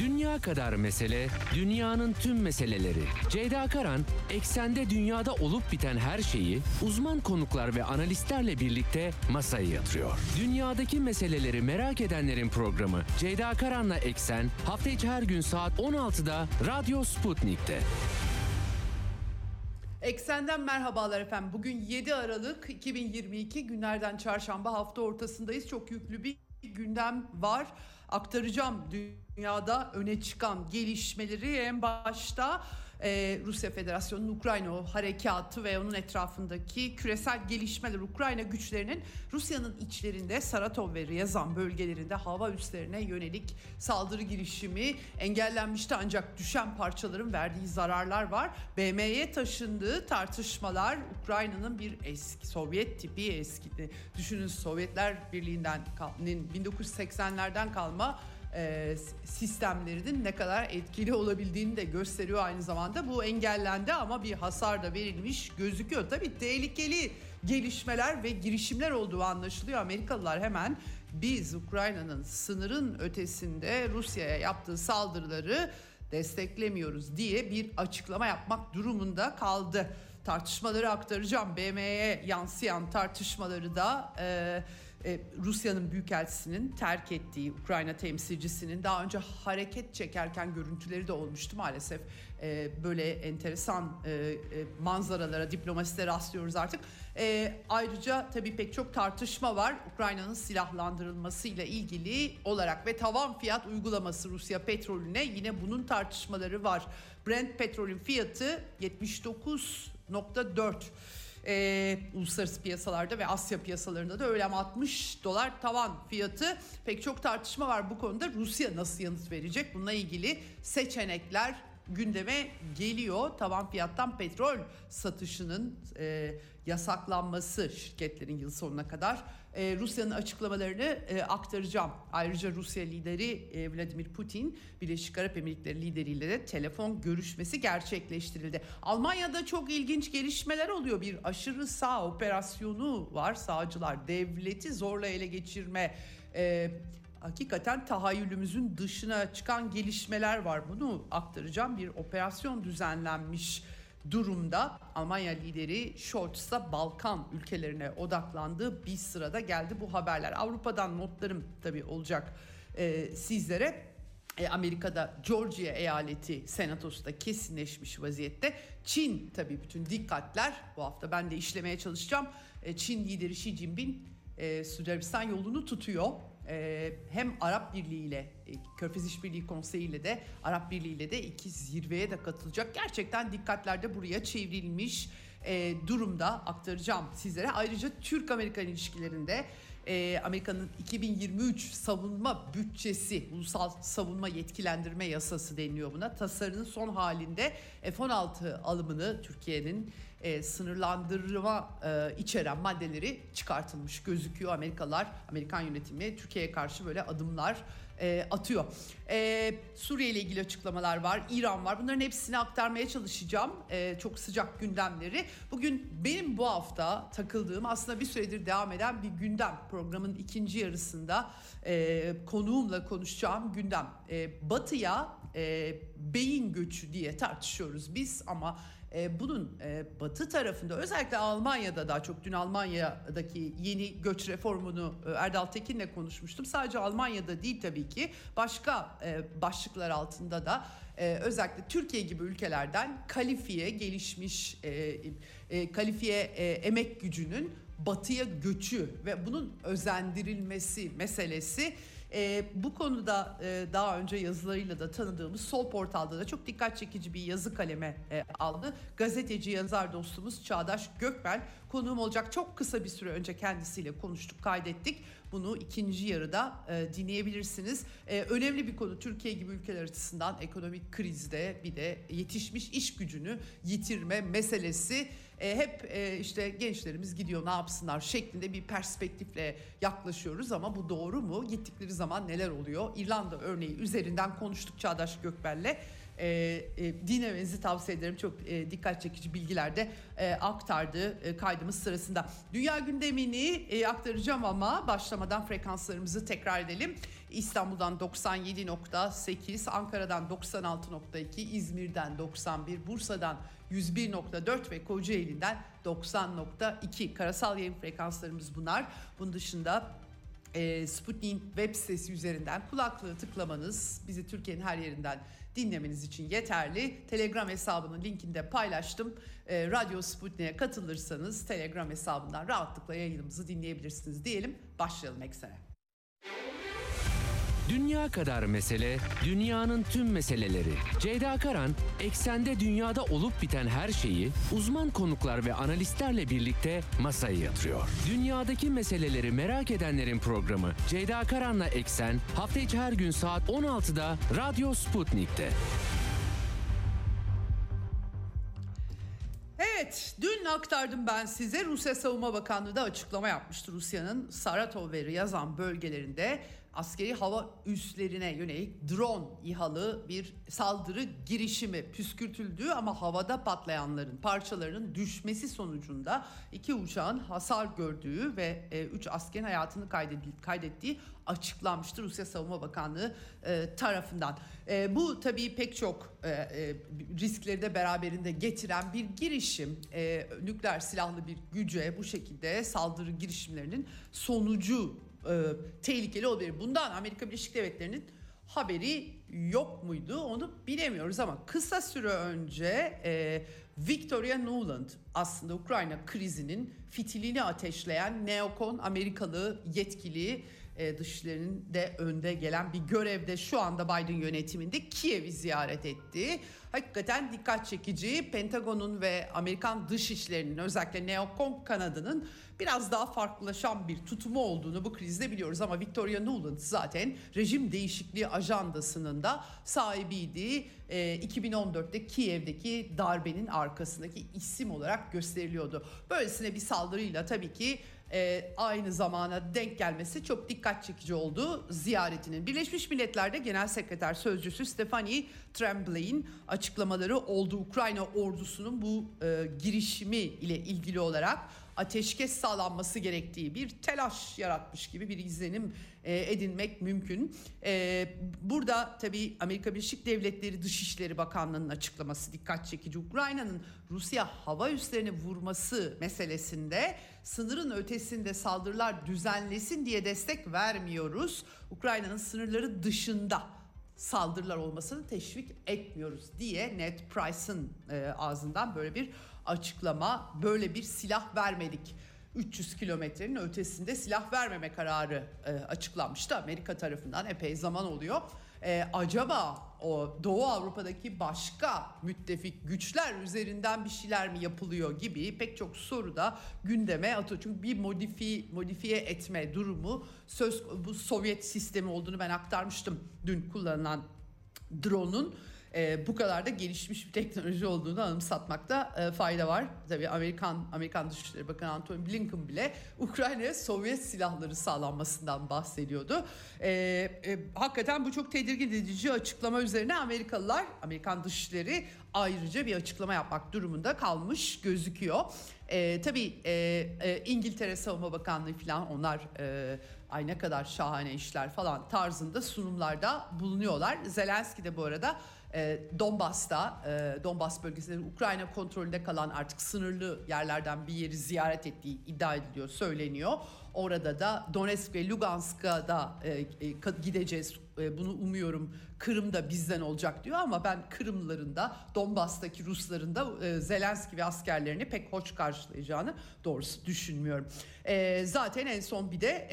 Dünya kadar mesele, dünyanın tüm meseleleri. Ceyda Karan, eksende dünyada olup biten her şeyi uzman konuklar ve analistlerle birlikte masaya yatırıyor. Dünyadaki meseleleri merak edenlerin programı Ceyda Karan'la Eksen hafta içi her gün saat 16'da Radyo Sputnik'te. Eksenden merhabalar efendim. Bugün 7 Aralık 2022 günlerden çarşamba hafta ortasındayız. Çok yüklü bir gündem var. Aktaracağım. Dünyada öne çıkan gelişmeleri en başta e, Rusya Federasyonu'nun Ukrayna o harekatı ve onun etrafındaki küresel gelişmeler Ukrayna güçlerinin Rusya'nın içlerinde Saratov ve Ryazan bölgelerinde hava üslerine yönelik saldırı girişimi engellenmişti ancak düşen parçaların verdiği zararlar var. BM'ye taşındığı tartışmalar Ukrayna'nın bir eski Sovyet tipi eski düşünün Sovyetler Birliği'nden 1980'lerden kalma e, sistemlerinin ne kadar etkili olabildiğini de gösteriyor aynı zamanda. Bu engellendi ama bir hasar da verilmiş gözüküyor. Tabii tehlikeli gelişmeler ve girişimler olduğu anlaşılıyor. Amerikalılar hemen biz Ukrayna'nın sınırın ötesinde Rusya'ya yaptığı saldırıları desteklemiyoruz diye bir açıklama yapmak durumunda kaldı. Tartışmaları aktaracağım. BM'ye yansıyan tartışmaları da e, e, Rusya'nın büyükelçisinin terk ettiği Ukrayna temsilcisinin daha önce hareket çekerken görüntüleri de olmuştu maalesef. E, böyle enteresan e, e, manzaralara, diplomaside rastlıyoruz artık. Ayrıca tabii pek çok tartışma var Ukrayna'nın silahlandırılmasıyla ilgili olarak ve tavan fiyat uygulaması Rusya petrolüne yine bunun tartışmaları var. Brent petrolün fiyatı 79.4 e, uluslararası piyasalarda ve Asya piyasalarında da öyle ama 60 dolar tavan fiyatı pek çok tartışma var bu konuda. Rusya nasıl yanıt verecek? Bununla ilgili seçenekler gündeme geliyor. Tavan fiyattan petrol satışının e, yasaklanması şirketlerin yıl sonuna kadar e, Rusya'nın açıklamalarını e, aktaracağım. Ayrıca Rusya lideri e, Vladimir Putin Birleşik Arap Emirlikleri lideriyle de telefon görüşmesi gerçekleştirildi. Almanya'da çok ilginç gelişmeler oluyor. Bir aşırı sağ operasyonu var. Sağcılar devleti zorla ele geçirme hakikaten tahayyülümüzün dışına çıkan gelişmeler var. Bunu aktaracağım. Bir operasyon düzenlenmiş durumda. Almanya lideri Scholz da Balkan ülkelerine odaklandığı bir sırada geldi bu haberler. Avrupa'dan notlarım tabii olacak e, sizlere. E, Amerika'da Georgia eyaleti senatosunda kesinleşmiş vaziyette. Çin tabii bütün dikkatler bu hafta ben de işlemeye çalışacağım. E, Çin lideri Xi Jinping e, Suudi Arabistan yolunu tutuyor ee, hem Arap Birliği ile e, Körfez İşbirliği Konseyi ile de Arap Birliği ile de iki zirveye de katılacak. Gerçekten dikkatlerde buraya çevrilmiş e, durumda aktaracağım sizlere. Ayrıca Türk-Amerikan ilişkilerinde e, Amerika'nın 2023 savunma bütçesi, ulusal savunma yetkilendirme yasası deniliyor buna. Tasarının son halinde F-16 alımını Türkiye'nin e, sınırlandırma e, içeren maddeleri çıkartılmış gözüküyor. Amerikalılar, Amerikan yönetimi Türkiye'ye karşı böyle adımlar e, atıyor. E, Suriye ile ilgili açıklamalar var, İran var. Bunların hepsini aktarmaya çalışacağım. E, çok sıcak gündemleri. Bugün benim bu hafta takıldığım aslında bir süredir devam eden bir gündem. Programın ikinci yarısında e, konuğumla konuşacağım gündem. E, batı'ya e, beyin göçü diye tartışıyoruz biz ama e, bunun e, batı tarafında özellikle Almanya'da daha çok dün Almanya'daki yeni göç reformunu e, Erdal Tekin'le konuşmuştum. Sadece Almanya'da değil tabii ki başka e, başlıklar altında da e, özellikle Türkiye gibi ülkelerden kalifiye gelişmiş e, e, kalifiye e, emek gücünün batıya göçü ve bunun özendirilmesi meselesi e, bu konuda e, daha önce yazılarıyla da tanıdığımız Sol Portal'da da çok dikkat çekici bir yazı kaleme e, aldı. Gazeteci yazar dostumuz Çağdaş Gökbel konuğum olacak. Çok kısa bir süre önce kendisiyle konuştuk, kaydettik. Bunu ikinci yarıda e, dinleyebilirsiniz. E, önemli bir konu Türkiye gibi ülkeler açısından ekonomik krizde bir de yetişmiş iş gücünü yitirme meselesi e, hep e, işte gençlerimiz gidiyor ne yapsınlar şeklinde bir perspektifle yaklaşıyoruz ama bu doğru mu? Gittikleri zaman neler oluyor? İrlanda örneği üzerinden konuştuk Çağdaş Gökbel'le. E, e, tavsiye ederim. Çok e, dikkat çekici bilgiler de e, aktardı e, kaydımız sırasında. Dünya gündemini e, aktaracağım ama başlamadan frekanslarımızı tekrar edelim. İstanbul'dan 97.8, Ankara'dan 96.2, İzmir'den 91, Bursa'dan 101.4 ve Kocaeli'nden 90.2 karasal yayın frekanslarımız bunlar. Bunun dışında e, Sputnik'in web sitesi üzerinden kulaklığı tıklamanız bizi Türkiye'nin her yerinden dinlemeniz için yeterli. Telegram hesabının linkini de paylaştım. E, Radyo Sputnik'e katılırsanız Telegram hesabından rahatlıkla yayınımızı dinleyebilirsiniz diyelim. Başlayalım eksene. Dünya kadar mesele, dünyanın tüm meseleleri. Ceyda Karan, eksende dünyada olup biten her şeyi uzman konuklar ve analistlerle birlikte masaya yatırıyor. Dünyadaki meseleleri merak edenlerin programı Ceyda Karan'la Eksen hafta içi her gün saat 16'da Radyo Sputnik'te. Evet, dün aktardım ben size. Rusya Savunma Bakanlığı da açıklama yapmıştı. Rusya'nın Saratov ve Ryazan bölgelerinde askeri hava üslerine yönelik drone İHA'lı bir saldırı girişimi püskürtüldüğü ama havada patlayanların parçalarının düşmesi sonucunda iki uçağın hasar gördüğü ve e, üç askerin hayatını kaydettiği açıklanmıştır Rusya Savunma Bakanlığı e, tarafından. E, bu tabii pek çok e, e, riskleri de beraberinde getiren bir girişim. E, nükleer silahlı bir güce bu şekilde saldırı girişimlerinin sonucu e, tehlikeli olabilir. Bundan Amerika Birleşik Devletleri'nin haberi yok muydu onu bilemiyoruz ama kısa süre önce e, Victoria Nuland aslında Ukrayna krizinin fitilini ateşleyen neokon Amerikalı yetkili e, dışişlerinin de önde gelen bir görevde şu anda Biden yönetiminde Kiev'i ziyaret etti. Hakikaten dikkat çekici Pentagon'un ve Amerikan dışişlerinin özellikle neokon kanadının biraz daha farklılaşan bir tutumu olduğunu bu krizde biliyoruz ama Victoria Nuland zaten rejim değişikliği ajandasının da sahibiydi. E, 2014'te Kiev'deki darbenin arkasındaki isim olarak gösteriliyordu. Böylesine bir saldırıyla tabii ki e, aynı zamana denk gelmesi çok dikkat çekici oldu ziyaretinin. Birleşmiş Milletler'de Genel Sekreter Sözcüsü Stephanie Tremblay'in açıklamaları oldu. Ukrayna ordusunun bu e, girişimi ile ilgili olarak ateşkes sağlanması gerektiği bir telaş yaratmış gibi bir izlenim e, edinmek mümkün. E, burada tabii Amerika Birleşik Devletleri Dışişleri Bakanlığı'nın açıklaması dikkat çekici. Ukrayna'nın Rusya hava üslerini vurması meselesinde sınırın ötesinde saldırılar düzenlesin diye destek vermiyoruz. Ukrayna'nın sınırları dışında saldırılar olmasını teşvik etmiyoruz diye Ned Price'ın e, ağzından böyle bir açıklama, böyle bir silah vermedik. 300 kilometrenin ötesinde silah vermeme kararı e, açıklanmıştı Amerika tarafından epey zaman oluyor. E, acaba o Doğu Avrupa'daki başka müttefik güçler üzerinden bir şeyler mi yapılıyor gibi pek çok soru da gündeme atıyor. Çünkü bir modifi, modifiye etme durumu söz bu Sovyet sistemi olduğunu ben aktarmıştım dün kullanılan drone'un e, bu kadar da gelişmiş bir teknoloji olduğunu anımsatmakta e, fayda var. Tabii Amerikan Amerikan Dışişleri Bakanı Antony Blinken bile Ukrayna'ya Sovyet silahları sağlanmasından bahsediyordu. E, e, hakikaten bu çok tedirgin edici açıklama üzerine Amerikalılar, Amerikan Dışişleri ayrıca bir açıklama yapmak durumunda kalmış gözüküyor. E, tabii e, e, İngiltere Savunma Bakanlığı falan onlar e, ay ne kadar şahane işler falan tarzında sunumlarda bulunuyorlar. Zelenski de bu arada e, Donbas'ta, e, Donbas bölgesinde Ukrayna kontrolünde kalan artık sınırlı yerlerden bir yeri ziyaret ettiği iddia ediliyor, söyleniyor. Orada da Donetsk ve Lugansk'a da e, e, gideceğiz. E, bunu umuyorum Kırım da bizden olacak diyor ama ben Kırımlıların da Donbas'taki Rusların da Zelenski ve askerlerini pek hoş karşılayacağını doğrusu düşünmüyorum. Zaten en son bir de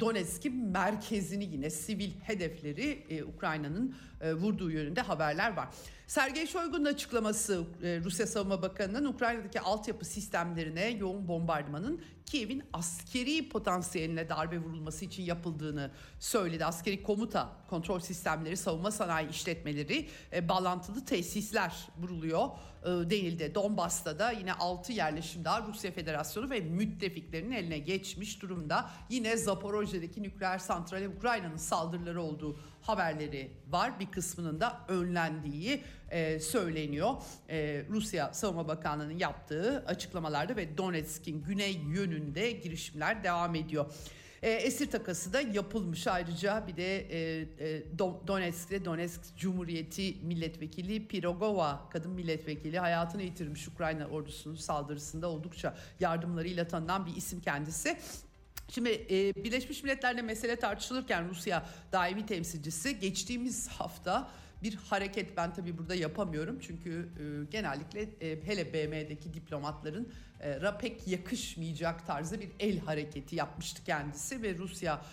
Donetsk'in merkezini yine sivil hedefleri Ukrayna'nın vurduğu yönünde haberler var. Sergey Shoigu'nun açıklaması Rusya Savunma Bakanı'nın Ukrayna'daki altyapı sistemlerine yoğun bombardımanın Kiev'in askeri potansiyeline darbe vurulması için yapıldığını söyledi. Askeri komuta, kontrol sistemleri, savunma sanayi işletmeleri, e, bağlantılı tesisler vuruluyor e, denildi. Donbas'ta da yine 6 yerleşim daha Rusya Federasyonu ve müttefiklerinin eline geçmiş durumda. Yine Zaporojye'deki nükleer santrale Ukrayna'nın saldırıları olduğu haberleri var. Bir kısmının da önlendiği e, söyleniyor. E, Rusya Savunma Bakanlığı'nın yaptığı açıklamalarda ve Donetsk'in güney yönünde girişimler devam ediyor. E, esir takası da yapılmış ayrıca bir de e, e, Donetsk'te Donetsk Cumhuriyeti Milletvekili Pirogova kadın milletvekili hayatını yitirmiş Ukrayna ordusunun saldırısında oldukça yardımlarıyla tanınan bir isim kendisi. Şimdi e, Birleşmiş Milletler'de mesele tartışılırken Rusya daimi temsilcisi geçtiğimiz hafta bir hareket ben tabii burada yapamıyorum çünkü e, genellikle e, hele BM'deki diplomatların e, ra pek yakışmayacak tarzda bir el hareketi yapmıştı kendisi ve Rusya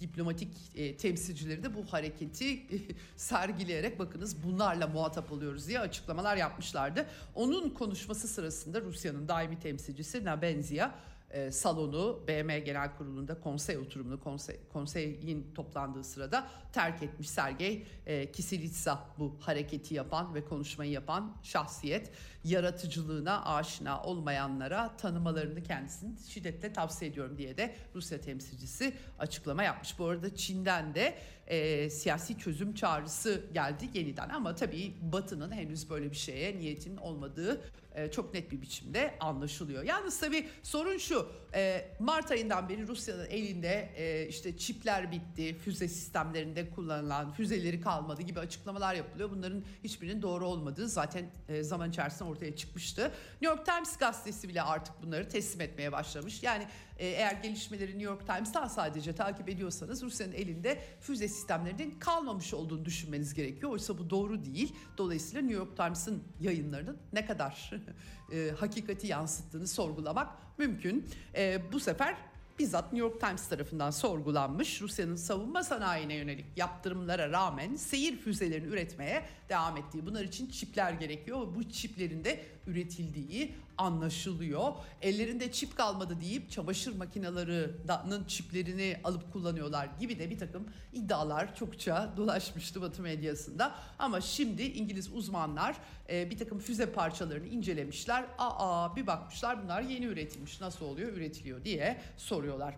diplomatik e, temsilcileri de bu hareketi e, sergileyerek bakınız bunlarla muhatap oluyoruz diye açıklamalar yapmışlardı. Onun konuşması sırasında Rusya'nın daimi temsilcisi Nabenzia e, salonu BM Genel Kurulu'nda konsey oturumunu konsey, konseyin toplandığı sırada terk etmiş Sergey e, Kisilitsa bu hareketi yapan ve konuşmayı yapan şahsiyet yaratıcılığına aşina olmayanlara tanımalarını kendisini şiddetle tavsiye ediyorum diye de Rusya temsilcisi açıklama yapmış. Bu arada Çin'den de e, siyasi çözüm çağrısı geldi yeniden ama tabii Batı'nın henüz böyle bir şeye niyetin olmadığı e, çok net bir biçimde anlaşılıyor. Yalnız tabii sorun şu e, Mart ayından beri Rusya'nın elinde e, işte çipler bitti, füze sistemlerinde kullanılan füzeleri kalmadı gibi açıklamalar yapılıyor. Bunların hiçbirinin doğru olmadığı zaten e, zaman içerisinde ortaya çıkmıştı. New York Times gazetesi bile artık bunları teslim etmeye başlamış. Yani e, eğer gelişmeleri New York Times'tan sadece takip ediyorsanız Rusya'nın elinde füze sistemlerinin kalmamış olduğunu düşünmeniz gerekiyor. Oysa bu doğru değil. Dolayısıyla New York Times'ın yayınlarının ne kadar e, hakikati yansıttığını sorgulamak mümkün. E, bu sefer bizzat New York Times tarafından sorgulanmış Rusya'nın savunma sanayine yönelik yaptırımlara rağmen seyir füzelerini üretmeye devam ettiği. Bunlar için çipler gerekiyor ve bu çiplerin de üretildiği anlaşılıyor. Ellerinde çip kalmadı deyip çamaşır makinelerinin çiplerini alıp kullanıyorlar gibi de bir takım iddialar çokça dolaşmıştı Batı medyasında. Ama şimdi İngiliz uzmanlar e, bir takım füze parçalarını incelemişler. Aa bir bakmışlar bunlar yeni üretilmiş nasıl oluyor üretiliyor diye soruyorlar.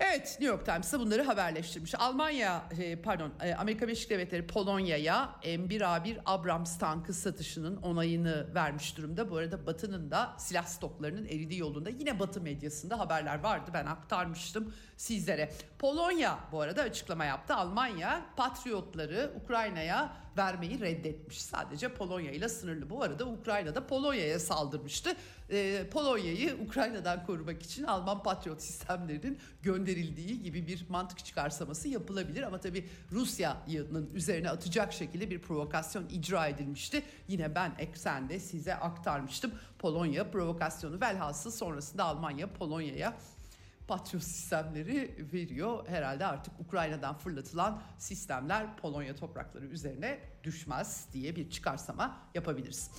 Evet New York Times bunları haberleştirmiş. Almanya e, pardon e, Amerika Birleşik Devletleri Polonya'ya M1A1 Abrams tankı satışının onayını vermiş durumda. Bu arada Batı'nın da silah stoklarının eridiği yolunda yine Batı medyasında haberler vardı. Ben aktarmıştım sizlere. Polonya bu arada açıklama yaptı. Almanya Patriotları Ukrayna'ya vermeyi reddetmiş. Sadece Polonya ile sınırlı. Bu arada Ukrayna'da Polonya'ya saldırmıştı. Ee, Polonya'yı Ukrayna'dan korumak için Alman Patriot sistemlerinin gönderildiği gibi bir mantık çıkarsaması yapılabilir. Ama tabii Rusya'nın üzerine atacak şekilde bir provokasyon icra edilmişti. Yine ben eksende size aktarmıştım. Polonya provokasyonu velhasıl sonrasında Almanya Polonya'ya Patriot sistemleri veriyor. Herhalde artık Ukrayna'dan fırlatılan sistemler Polonya toprakları üzerine düşmez diye bir çıkarsama yapabiliriz.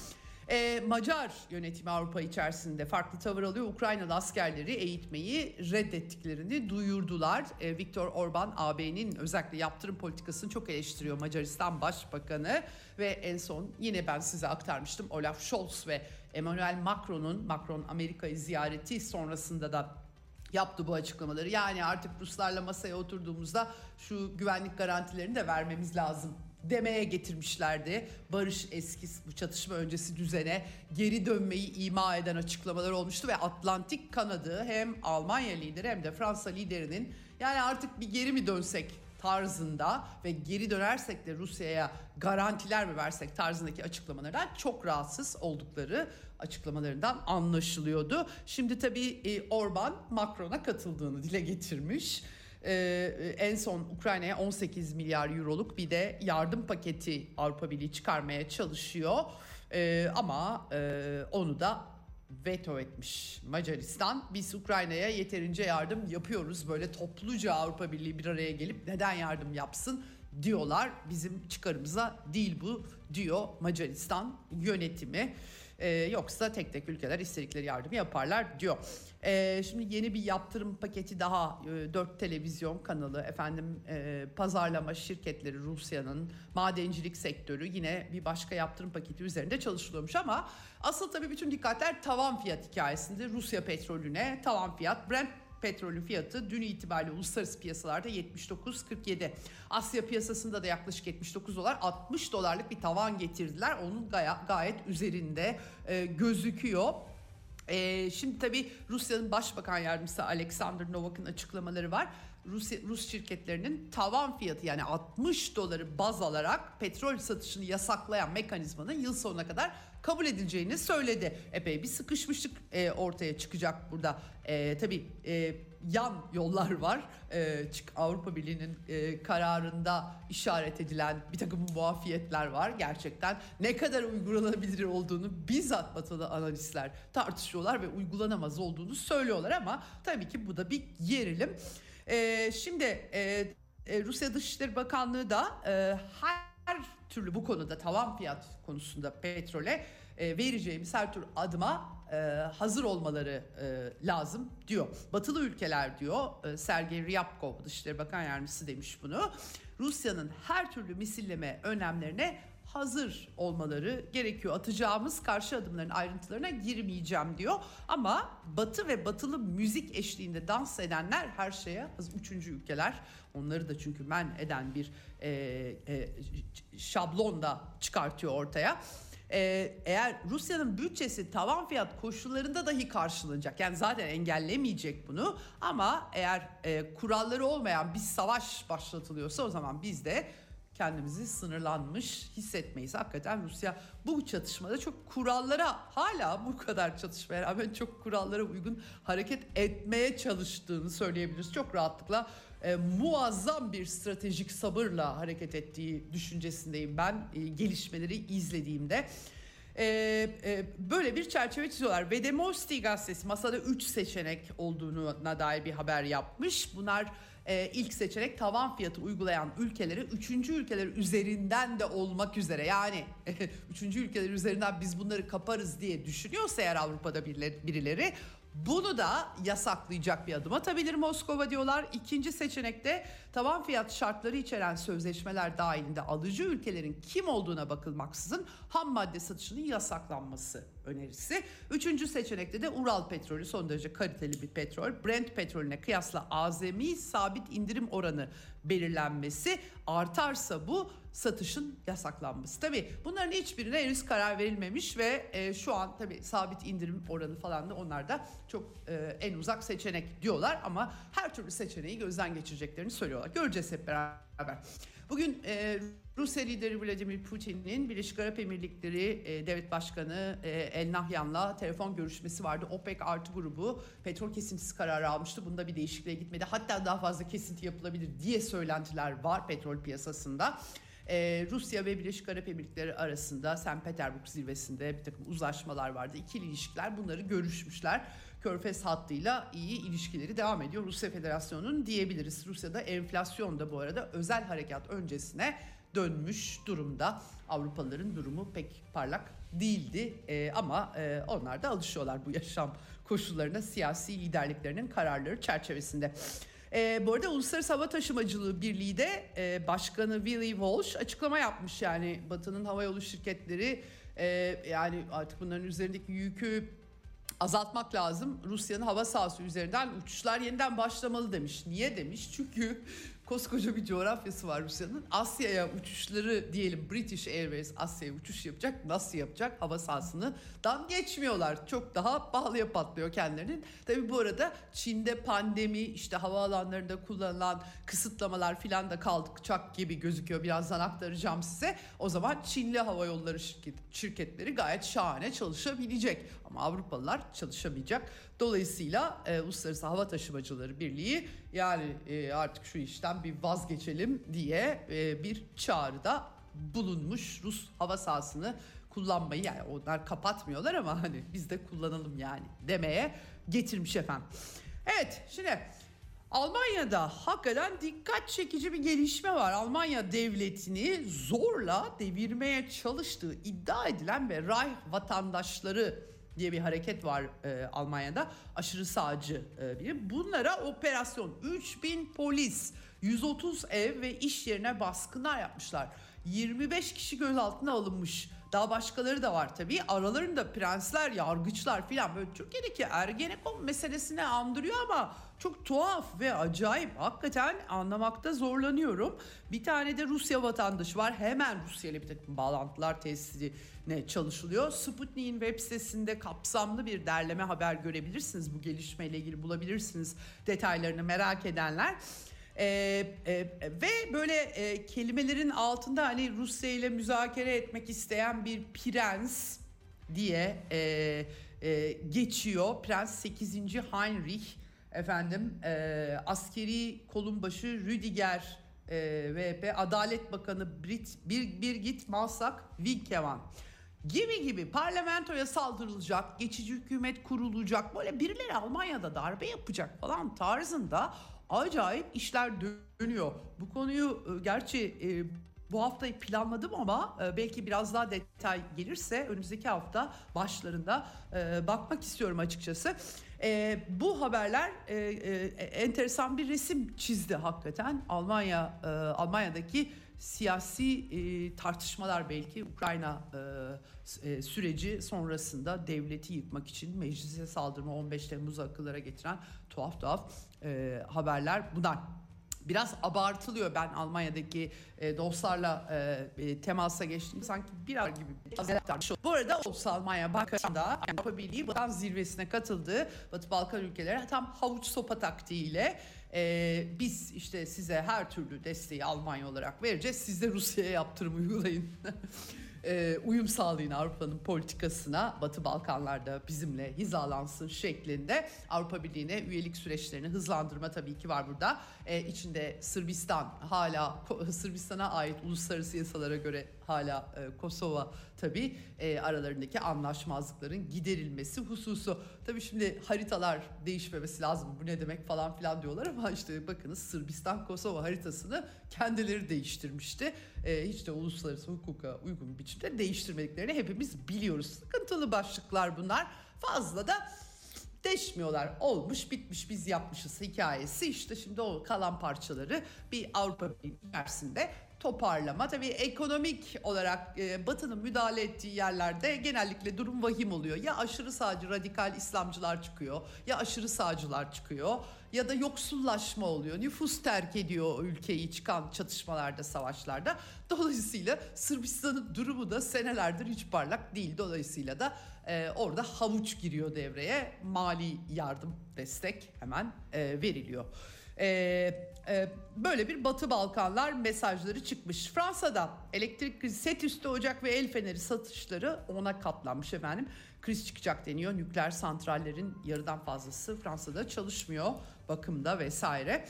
Ee, Macar yönetimi Avrupa içerisinde farklı tavır alıyor. Ukraynalı askerleri eğitmeyi reddettiklerini duyurdular. Ee, Viktor Orban AB'nin özellikle yaptırım politikasını çok eleştiriyor Macaristan Başbakanı ve en son yine ben size aktarmıştım Olaf Scholz ve Emmanuel Macron'un Macron Amerika'yı ziyareti sonrasında da yaptı bu açıklamaları. Yani artık Ruslarla masaya oturduğumuzda şu güvenlik garantilerini de vermemiz lazım demeye getirmişlerdi. Barış eski bu çatışma öncesi düzene geri dönmeyi ima eden açıklamalar olmuştu ve Atlantik kanadı hem Almanya lideri hem de Fransa liderinin yani artık bir geri mi dönsek tarzında ve geri dönersek de Rusya'ya garantiler mi versek tarzındaki açıklamalardan çok rahatsız oldukları açıklamalarından anlaşılıyordu. Şimdi tabii e, Orban Macron'a katıldığını dile getirmiş. Ee, en son Ukrayna'ya 18 milyar euroluk bir de yardım paketi Avrupa Birliği çıkarmaya çalışıyor. Ee, ama e, onu da veto etmiş Macaristan. Biz Ukrayna'ya yeterince yardım yapıyoruz. Böyle topluca Avrupa Birliği bir araya gelip neden yardım yapsın diyorlar. Bizim çıkarımıza değil bu diyor Macaristan yönetimi. E, yoksa tek tek ülkeler istedikleri yardımı yaparlar diyor. E, şimdi yeni bir yaptırım paketi daha e, 4 televizyon kanalı efendim e, pazarlama şirketleri Rusya'nın madencilik sektörü yine bir başka yaptırım paketi üzerinde çalışılıyormuş ama asıl tabii bütün dikkatler tavan fiyat hikayesinde Rusya petrolüne tavan fiyat Brent petrolün fiyatı dün itibariyle uluslararası piyasalarda 79.47. Asya piyasasında da yaklaşık 79 dolar 60 dolarlık bir tavan getirdiler. Onun gay- gayet üzerinde e, gözüküyor. Ee, şimdi tabii Rusya'nın Başbakan Yardımcısı Alexander Novak'ın açıklamaları var. Rusya, Rus şirketlerinin tavan fiyatı yani 60 doları baz alarak petrol satışını yasaklayan mekanizmanın yıl sonuna kadar kabul edileceğini söyledi. Epey bir sıkışmışlık e, ortaya çıkacak burada. E, tabii e, yan yollar var. E, Avrupa Birliği'nin e, kararında işaret edilen bir takım muafiyetler var. Gerçekten ne kadar uygulanabilir olduğunu bizzat batılı analistler tartışıyorlar ve uygulanamaz olduğunu söylüyorlar ama tabii ki bu da bir gerilim. E, şimdi e, e, Rusya Dışişleri Bakanlığı da e, her türlü bu konuda tavan fiyat konusunda petrole e, vereceğimiz her tür adıma e, hazır olmaları e, lazım diyor. Batılı ülkeler diyor e, Sergey Ryabkov Dışişleri Bakan Yardımcısı demiş bunu. Rusya'nın her türlü misilleme önlemlerine hazır olmaları gerekiyor. Atacağımız karşı adımların ayrıntılarına girmeyeceğim diyor. Ama Batı ve Batılı müzik eşliğinde dans edenler her şeye üçüncü ülkeler. Onları da çünkü men eden bir e, e, şablon da çıkartıyor ortaya. Ee, eğer Rusya'nın bütçesi tavan fiyat koşullarında dahi karşılanacak yani zaten engellemeyecek bunu ama eğer e, kuralları olmayan bir savaş başlatılıyorsa o zaman biz de kendimizi sınırlanmış hissetmeyiz. Hakikaten Rusya bu çatışmada çok kurallara hala bu kadar çatışmaya rağmen çok kurallara uygun hareket etmeye çalıştığını söyleyebiliriz. Çok rahatlıkla e, muazzam bir stratejik sabırla hareket ettiği düşüncesindeyim ben e, gelişmeleri izlediğimde. E, e, böyle bir çerçeve çiziyorlar. Ve Demosti gazetesi masada 3 seçenek olduğuna dair bir haber yapmış. Bunlar e, ilk seçenek tavan fiyatı uygulayan ülkeleri üçüncü ülkeler üzerinden de olmak üzere yani üçüncü ülkeler üzerinden biz bunları kaparız diye düşünüyorsa eğer Avrupa'da birileri, birileri bunu da yasaklayacak bir adım atabilir Moskova diyorlar. İkinci seçenekte tavan fiyat şartları içeren sözleşmeler dahilinde alıcı ülkelerin kim olduğuna bakılmaksızın ham madde satışının yasaklanması önerisi. Üçüncü seçenekte de Ural petrolü son derece kaliteli bir petrol. Brent petrolüne kıyasla azami sabit indirim oranı belirlenmesi artarsa bu satışın yasaklanması. Tabii bunların hiçbirine henüz karar verilmemiş ve e, şu an tabii sabit indirim oranı falan da onlar da çok e, en uzak seçenek diyorlar ama her türlü seçeneği gözden geçireceklerini söylüyorlar. Göreceğiz hep beraber. Bugün e, Rusya lideri Vladimir Putin'in Birleşik Arap Emirlikleri e, Devlet Başkanı e, El Nahyan'la telefon görüşmesi vardı. OPEC artı grubu petrol kesintisi kararı almıştı. Bunda bir değişikliğe gitmedi. Hatta daha fazla kesinti yapılabilir diye söylentiler var petrol piyasasında. Ee, Rusya ve Birleşik Arap Emirlikleri arasında St. Petersburg zirvesinde bir takım uzlaşmalar vardı. İkili ilişkiler bunları görüşmüşler. Körfez hattıyla iyi ilişkileri devam ediyor Rusya Federasyonu'nun diyebiliriz. Rusya'da enflasyon da bu arada özel harekat öncesine dönmüş durumda. Avrupalıların durumu pek parlak değildi ee, ama e, onlar da alışıyorlar bu yaşam koşullarına siyasi liderliklerinin kararları çerçevesinde. E, bu arada Uluslararası Hava Taşımacılığı Birliği de e, Başkanı Willie Walsh açıklama yapmış. Yani Batı'nın havayolu şirketleri e, yani artık bunların üzerindeki yükü azaltmak lazım. Rusya'nın hava sahası üzerinden uçuşlar yeniden başlamalı demiş. Niye demiş? Çünkü koskoca bir coğrafyası var Rusya'nın. Asya'ya uçuşları diyelim British Airways Asya'ya uçuş yapacak. Nasıl yapacak? Hava sahasını dan geçmiyorlar. Çok daha pahalıya patlıyor kendilerinin. Tabi bu arada Çin'de pandemi işte havaalanlarında kullanılan kısıtlamalar filan da kaldıkçak gibi gözüküyor. Birazdan aktaracağım size. O zaman Çinli hava yolları şirket, şirketleri gayet şahane çalışabilecek. Ama Avrupalılar çalışamayacak. Dolayısıyla e, Uluslararası Hava Taşımacıları Birliği yani e, artık şu işten bir vazgeçelim diye e, bir çağrıda bulunmuş Rus hava sahasını kullanmayı yani onlar kapatmıyorlar ama hani biz de kullanalım yani demeye getirmiş efendim. Evet şimdi Almanya'da hakikaten dikkat çekici bir gelişme var. Almanya devletini zorla devirmeye çalıştığı iddia edilen ve Reich vatandaşları diye bir hareket var e, Almanya'da. Aşırı sağcı e, biri. Bunlara operasyon 3000 polis, 130 ev ve iş yerine baskınlar yapmışlar. 25 kişi gözaltına alınmış. Daha başkaları da var tabii. Aralarında prensler, yargıçlar filan böyle Türkiye'deki Ergenekon meselesine andırıyor ama çok tuhaf ve acayip. Hakikaten anlamakta zorlanıyorum. Bir tane de Rusya vatandaşı var. Hemen Rusya ile bir takım bağlantılar tesisine çalışılıyor. Sputnik'in web sitesinde kapsamlı bir derleme haber görebilirsiniz. Bu gelişmeyle ilgili bulabilirsiniz detaylarını merak edenler. Ee, e, ve böyle e, kelimelerin altında hani Rusya ile müzakere etmek isteyen bir prens diye e, e, geçiyor. Prens 8. Heinrich efendim e, askeri kolun başı Rüdiger e, VP Adalet Bakanı Brit, Bir, Birgit Malsak Winkevan gibi gibi parlamentoya saldırılacak, geçici hükümet kurulacak, böyle birileri Almanya'da darbe yapacak falan tarzında acayip işler dönüyor. Bu konuyu e, gerçi e, bu haftayı planladım ama e, belki biraz daha detay gelirse önümüzdeki hafta başlarında bakmak istiyorum açıkçası. E, bu haberler e, e, enteresan bir resim çizdi hakikaten Almanya e, Almanya'daki siyasi e, tartışmalar belki Ukrayna e, e, süreci sonrasında devleti yıkmak için meclise saldırma 15 Temmuz akıllara getiren tuhaf tuhaf e, haberler bunlar. Biraz abartılıyor ben Almanya'daki e, dostlarla e, temasa geçtim. Sanki bir ar gibi. Bu arada Ulusal Almanya Bakanı da Avrupa Birliği Balkan zirvesine katıldı. Batı Balkan ülkeleri tam havuç sopa taktiğiyle e, biz işte size her türlü desteği Almanya olarak vereceğiz. Siz de Rusya'ya yaptırım uygulayın. e, uyum sağlayın Avrupa'nın politikasına Batı Balkanlarda bizimle hizalansın şeklinde Avrupa Birliği'ne üyelik süreçlerini hızlandırma tabii ki var burada. E, içinde Sırbistan hala Sırbistan'a ait uluslararası yasalara göre hala e, Kosova tabii e, aralarındaki anlaşmazlıkların giderilmesi hususu. Tabii şimdi haritalar değişmemesi lazım bu ne demek falan filan diyorlar ama işte bakınız Sırbistan Kosova haritasını kendileri değiştirmişti. E, hiç de uluslararası hukuka uygun bir biçimde değiştirmediklerini hepimiz biliyoruz. Sıkıntılı başlıklar bunlar. Fazla da deşmiyorlar. Olmuş bitmiş biz yapmışız hikayesi. İşte şimdi o kalan parçaları bir Avrupa içerisinde toparlama. Tabii ekonomik olarak e, Batı'nın müdahale ettiği yerlerde genellikle durum vahim oluyor. Ya aşırı sağcı radikal İslamcılar çıkıyor ya aşırı sağcılar çıkıyor ya da yoksullaşma oluyor. Nüfus terk ediyor ülkeyi çıkan çatışmalarda, savaşlarda. Dolayısıyla Sırbistan'ın durumu da senelerdir hiç parlak değil. Dolayısıyla da e, orada havuç giriyor devreye. Mali yardım, destek hemen e, veriliyor. Ee, e, böyle bir Batı Balkanlar mesajları çıkmış. Fransa'da elektrik set üstü ocak ve el feneri satışları ona katlanmış efendim. Kriz çıkacak deniyor. Nükleer santrallerin yarıdan fazlası Fransa'da çalışmıyor bakımda vesaire.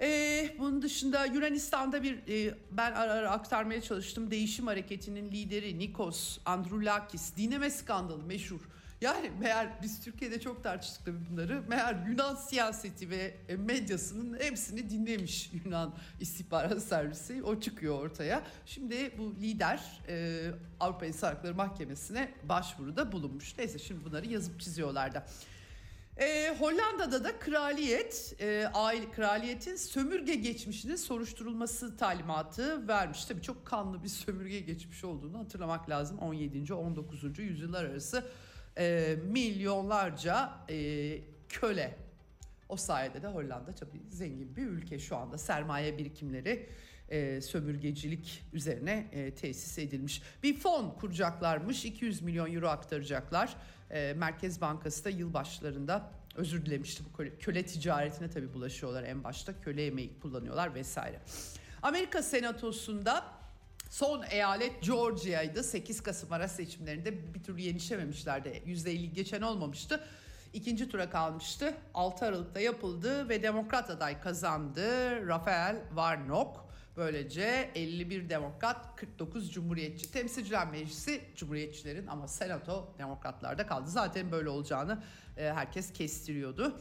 Ee, bunun dışında Yunanistan'da bir e, ben ara ara aktarmaya çalıştım. Değişim hareketinin lideri Nikos Androulakis dinleme skandalı meşhur yani meğer biz Türkiye'de çok tartıştık tabii bunları. Meğer Yunan siyaseti ve e, medyasının hepsini dinlemiş Yunan istihbarat servisi. O çıkıyor ortaya. Şimdi bu lider e, Avrupa İnsan Hakları Mahkemesi'ne başvuruda bulunmuş. Neyse şimdi bunları yazıp çiziyorlar da. E, Hollanda'da da kraliyet, e, aile kraliyetin sömürge geçmişinin soruşturulması talimatı vermiş. Tabii çok kanlı bir sömürge geçmiş olduğunu hatırlamak lazım. 17. 19. yüzyıllar arası e, milyonlarca e, köle. O sayede de Hollanda tabii zengin bir ülke şu anda. Sermaye birikimleri e, sömürgecilik üzerine e, tesis edilmiş. Bir fon kuracaklarmış. 200 milyon euro aktaracaklar. E, Merkez Bankası da yılbaşlarında özür dilemişti. Bu köle, köle ticaretine tabii bulaşıyorlar en başta. Köle emeği kullanıyorlar vesaire. Amerika Senatosu'nda Son eyalet Georgia'ydı. 8 Kasım ara seçimlerinde bir türlü yenişememişlerdi. %50 geçen olmamıştı. İkinci tura kalmıştı. 6 Aralık'ta yapıldı ve demokrat aday kazandı. Rafael Warnock. Böylece 51 demokrat, 49 cumhuriyetçi. Temsilciler Meclisi cumhuriyetçilerin ama senato demokratlarda kaldı. Zaten böyle olacağını e, herkes kestiriyordu.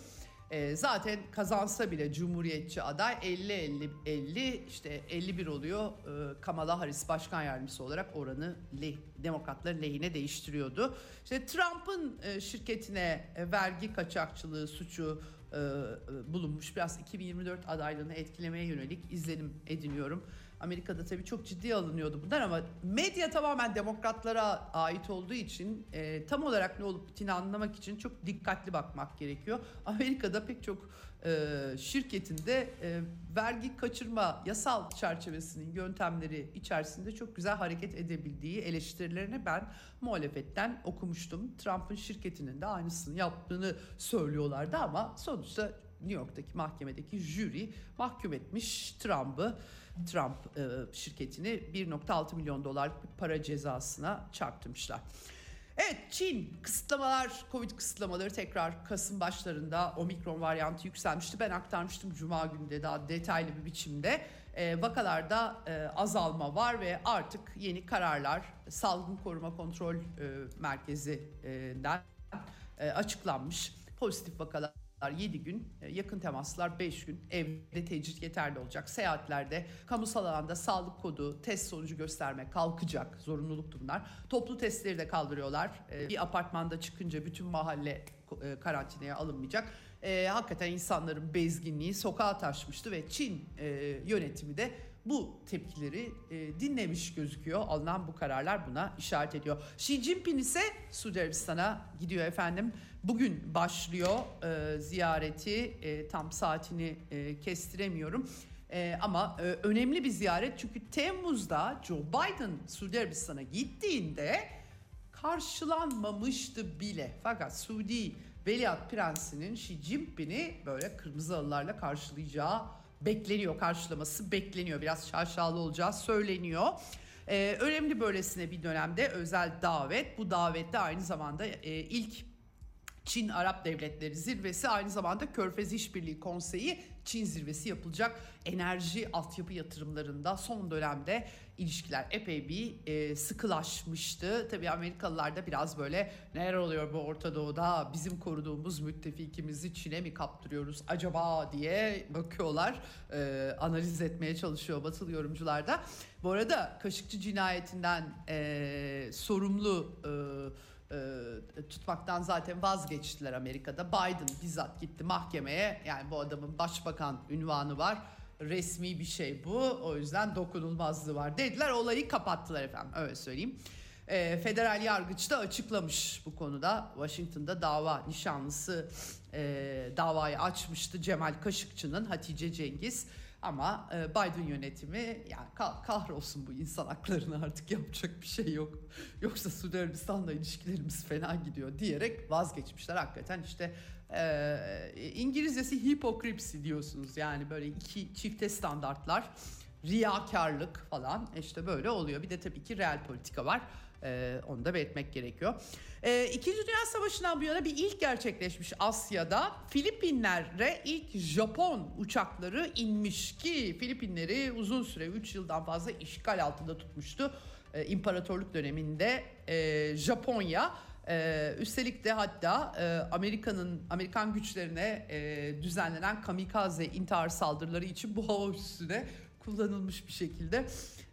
E, zaten kazansa bile Cumhuriyetçi aday 50-50 işte 51 oluyor. E, Kamala Harris başkan yardımcısı olarak oranı leh, demokratların lehine değiştiriyordu. İşte Trump'ın e, şirketine e, vergi kaçakçılığı suçu e, e, bulunmuş. Biraz 2024 adaylığını etkilemeye yönelik izlenim ediniyorum. Amerika'da tabii çok ciddi alınıyordu bunlar ama medya tamamen demokratlara ait olduğu için e, tam olarak ne olup bittiğini anlamak için çok dikkatli bakmak gerekiyor. Amerika'da pek çok e, şirketinde e, vergi kaçırma yasal çerçevesinin yöntemleri içerisinde çok güzel hareket edebildiği eleştirilerini ben muhalefetten okumuştum. Trump'ın şirketinin de aynısını yaptığını söylüyorlardı ama sonuçta New York'taki mahkemedeki jüri mahkum etmiş Trump'ı. Trump e, şirketini 1.6 milyon bir para cezasına çarptırmışlar. Evet Çin kısıtlamalar, Covid kısıtlamaları tekrar Kasım başlarında omikron varyantı yükselmişti. Ben aktarmıştım Cuma günü de daha detaylı bir biçimde. E, vakalarda e, azalma var ve artık yeni kararlar Salgın Koruma Kontrol e, Merkezi'nden e, açıklanmış. Pozitif vakalar 7 gün, e, yakın temaslar 5 gün, evde tecrit yeterli olacak. Seyahatlerde, kamusal alanda sağlık kodu, test sonucu gösterme kalkacak. Zorunluluktu bunlar. Toplu testleri de kaldırıyorlar. E, Bir apartmanda çıkınca bütün mahalle e, karantinaya alınmayacak. E, hakikaten insanların bezginliği sokağa taşmıştı ve Çin e, yönetimi de bu tepkileri e, dinlemiş gözüküyor. Alınan bu kararlar buna işaret ediyor. Xi Jinping ise Suudi Arabistan'a gidiyor efendim. Bugün başlıyor e, ziyareti. E, tam saatini e, kestiremiyorum. E, ama e, önemli bir ziyaret çünkü Temmuz'da Joe Biden Suudi Arabistan'a gittiğinde karşılanmamıştı bile. Fakat Suudi Veliaht Prensi'nin Xi Jinping'i böyle kırmızı halılarla karşılayacağı bekleniyor. Karşılaması bekleniyor. Biraz şaşalı olacağı söyleniyor. Ee, önemli böylesine bir dönemde özel davet. Bu davette aynı zamanda e, ilk Çin Arap Devletleri Zirvesi aynı zamanda Körfez İşbirliği Konseyi Çin zirvesi yapılacak. Enerji altyapı yatırımlarında son dönemde ilişkiler epey bir e, sıkılaşmıştı. Tabii Amerikalılar da biraz böyle neler oluyor bu Orta Doğu'da bizim koruduğumuz müttefikimizi Çin'e mi kaptırıyoruz acaba diye bakıyorlar. E, analiz etmeye çalışıyor batılı yorumcular da. Bu arada Kaşıkçı cinayetinden e, sorumlu... E, e, tutmaktan zaten vazgeçtiler Amerika'da. Biden bizzat gitti mahkemeye. Yani bu adamın başbakan ünvanı var. Resmi bir şey bu. O yüzden dokunulmazlığı var dediler. Olayı kapattılar efendim. Öyle söyleyeyim. E, federal yargıç da açıklamış bu konuda. Washington'da dava nişanlısı e, davayı açmıştı. Cemal Kaşıkçı'nın Hatice Cengiz. Ama e, Biden yönetimi yani kahrolsun bu insan haklarını artık yapacak bir şey yok. Yoksa Suudi Arabistan'la ilişkilerimiz fena gidiyor diyerek vazgeçmişler. Hakikaten işte e, İngilizcesi hipokripsi diyorsunuz. Yani böyle iki çifte standartlar, riyakarlık falan işte böyle oluyor. Bir de tabii ki real politika var. Ee, onu da belirtmek gerekiyor. Ee, İkinci Dünya Savaşı'ndan bu yana bir ilk gerçekleşmiş Asya'da. Filipinler'e ilk Japon uçakları inmiş ki Filipinleri uzun süre 3 yıldan fazla işgal altında tutmuştu. Ee, İmparatorluk döneminde e, Japonya ee, üstelik de hatta e, Amerika'nın Amerikan güçlerine e, düzenlenen kamikaze intihar saldırıları için bu hava üssüne kullanılmış bir şekilde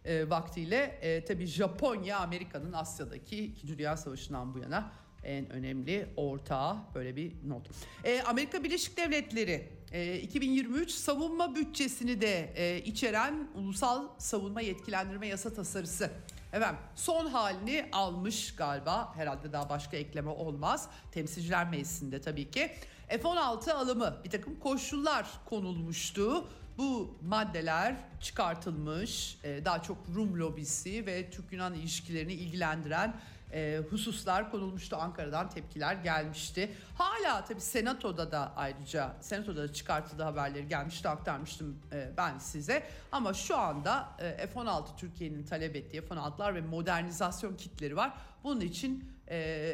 e, vaktiyle e, tabii Japonya Amerika'nın Asya'daki 2. Dünya Savaşı'ndan bu yana en önemli ortağı böyle bir not. E, Amerika Birleşik Devletleri e, 2023 savunma bütçesini de e, içeren ulusal savunma yetkilendirme yasa tasarısı. Efendim son halini almış galiba herhalde daha başka ekleme olmaz. Temsilciler Meclisi'nde tabii ki. F-16 alımı bir takım koşullar konulmuştu. Bu maddeler çıkartılmış. E, daha çok Rum lobisi ve Türk-Yunan ilişkilerini ilgilendiren e, hususlar konulmuştu. Ankara'dan tepkiler gelmişti. Hala tabii Senato'da da ayrıca Senato'da da çıkartıldığı haberleri gelmişti aktarmıştım e, ben size. Ama şu anda e, F-16 Türkiye'nin talep ettiği F-16'lar ve modernizasyon kitleri var. Bunun için e,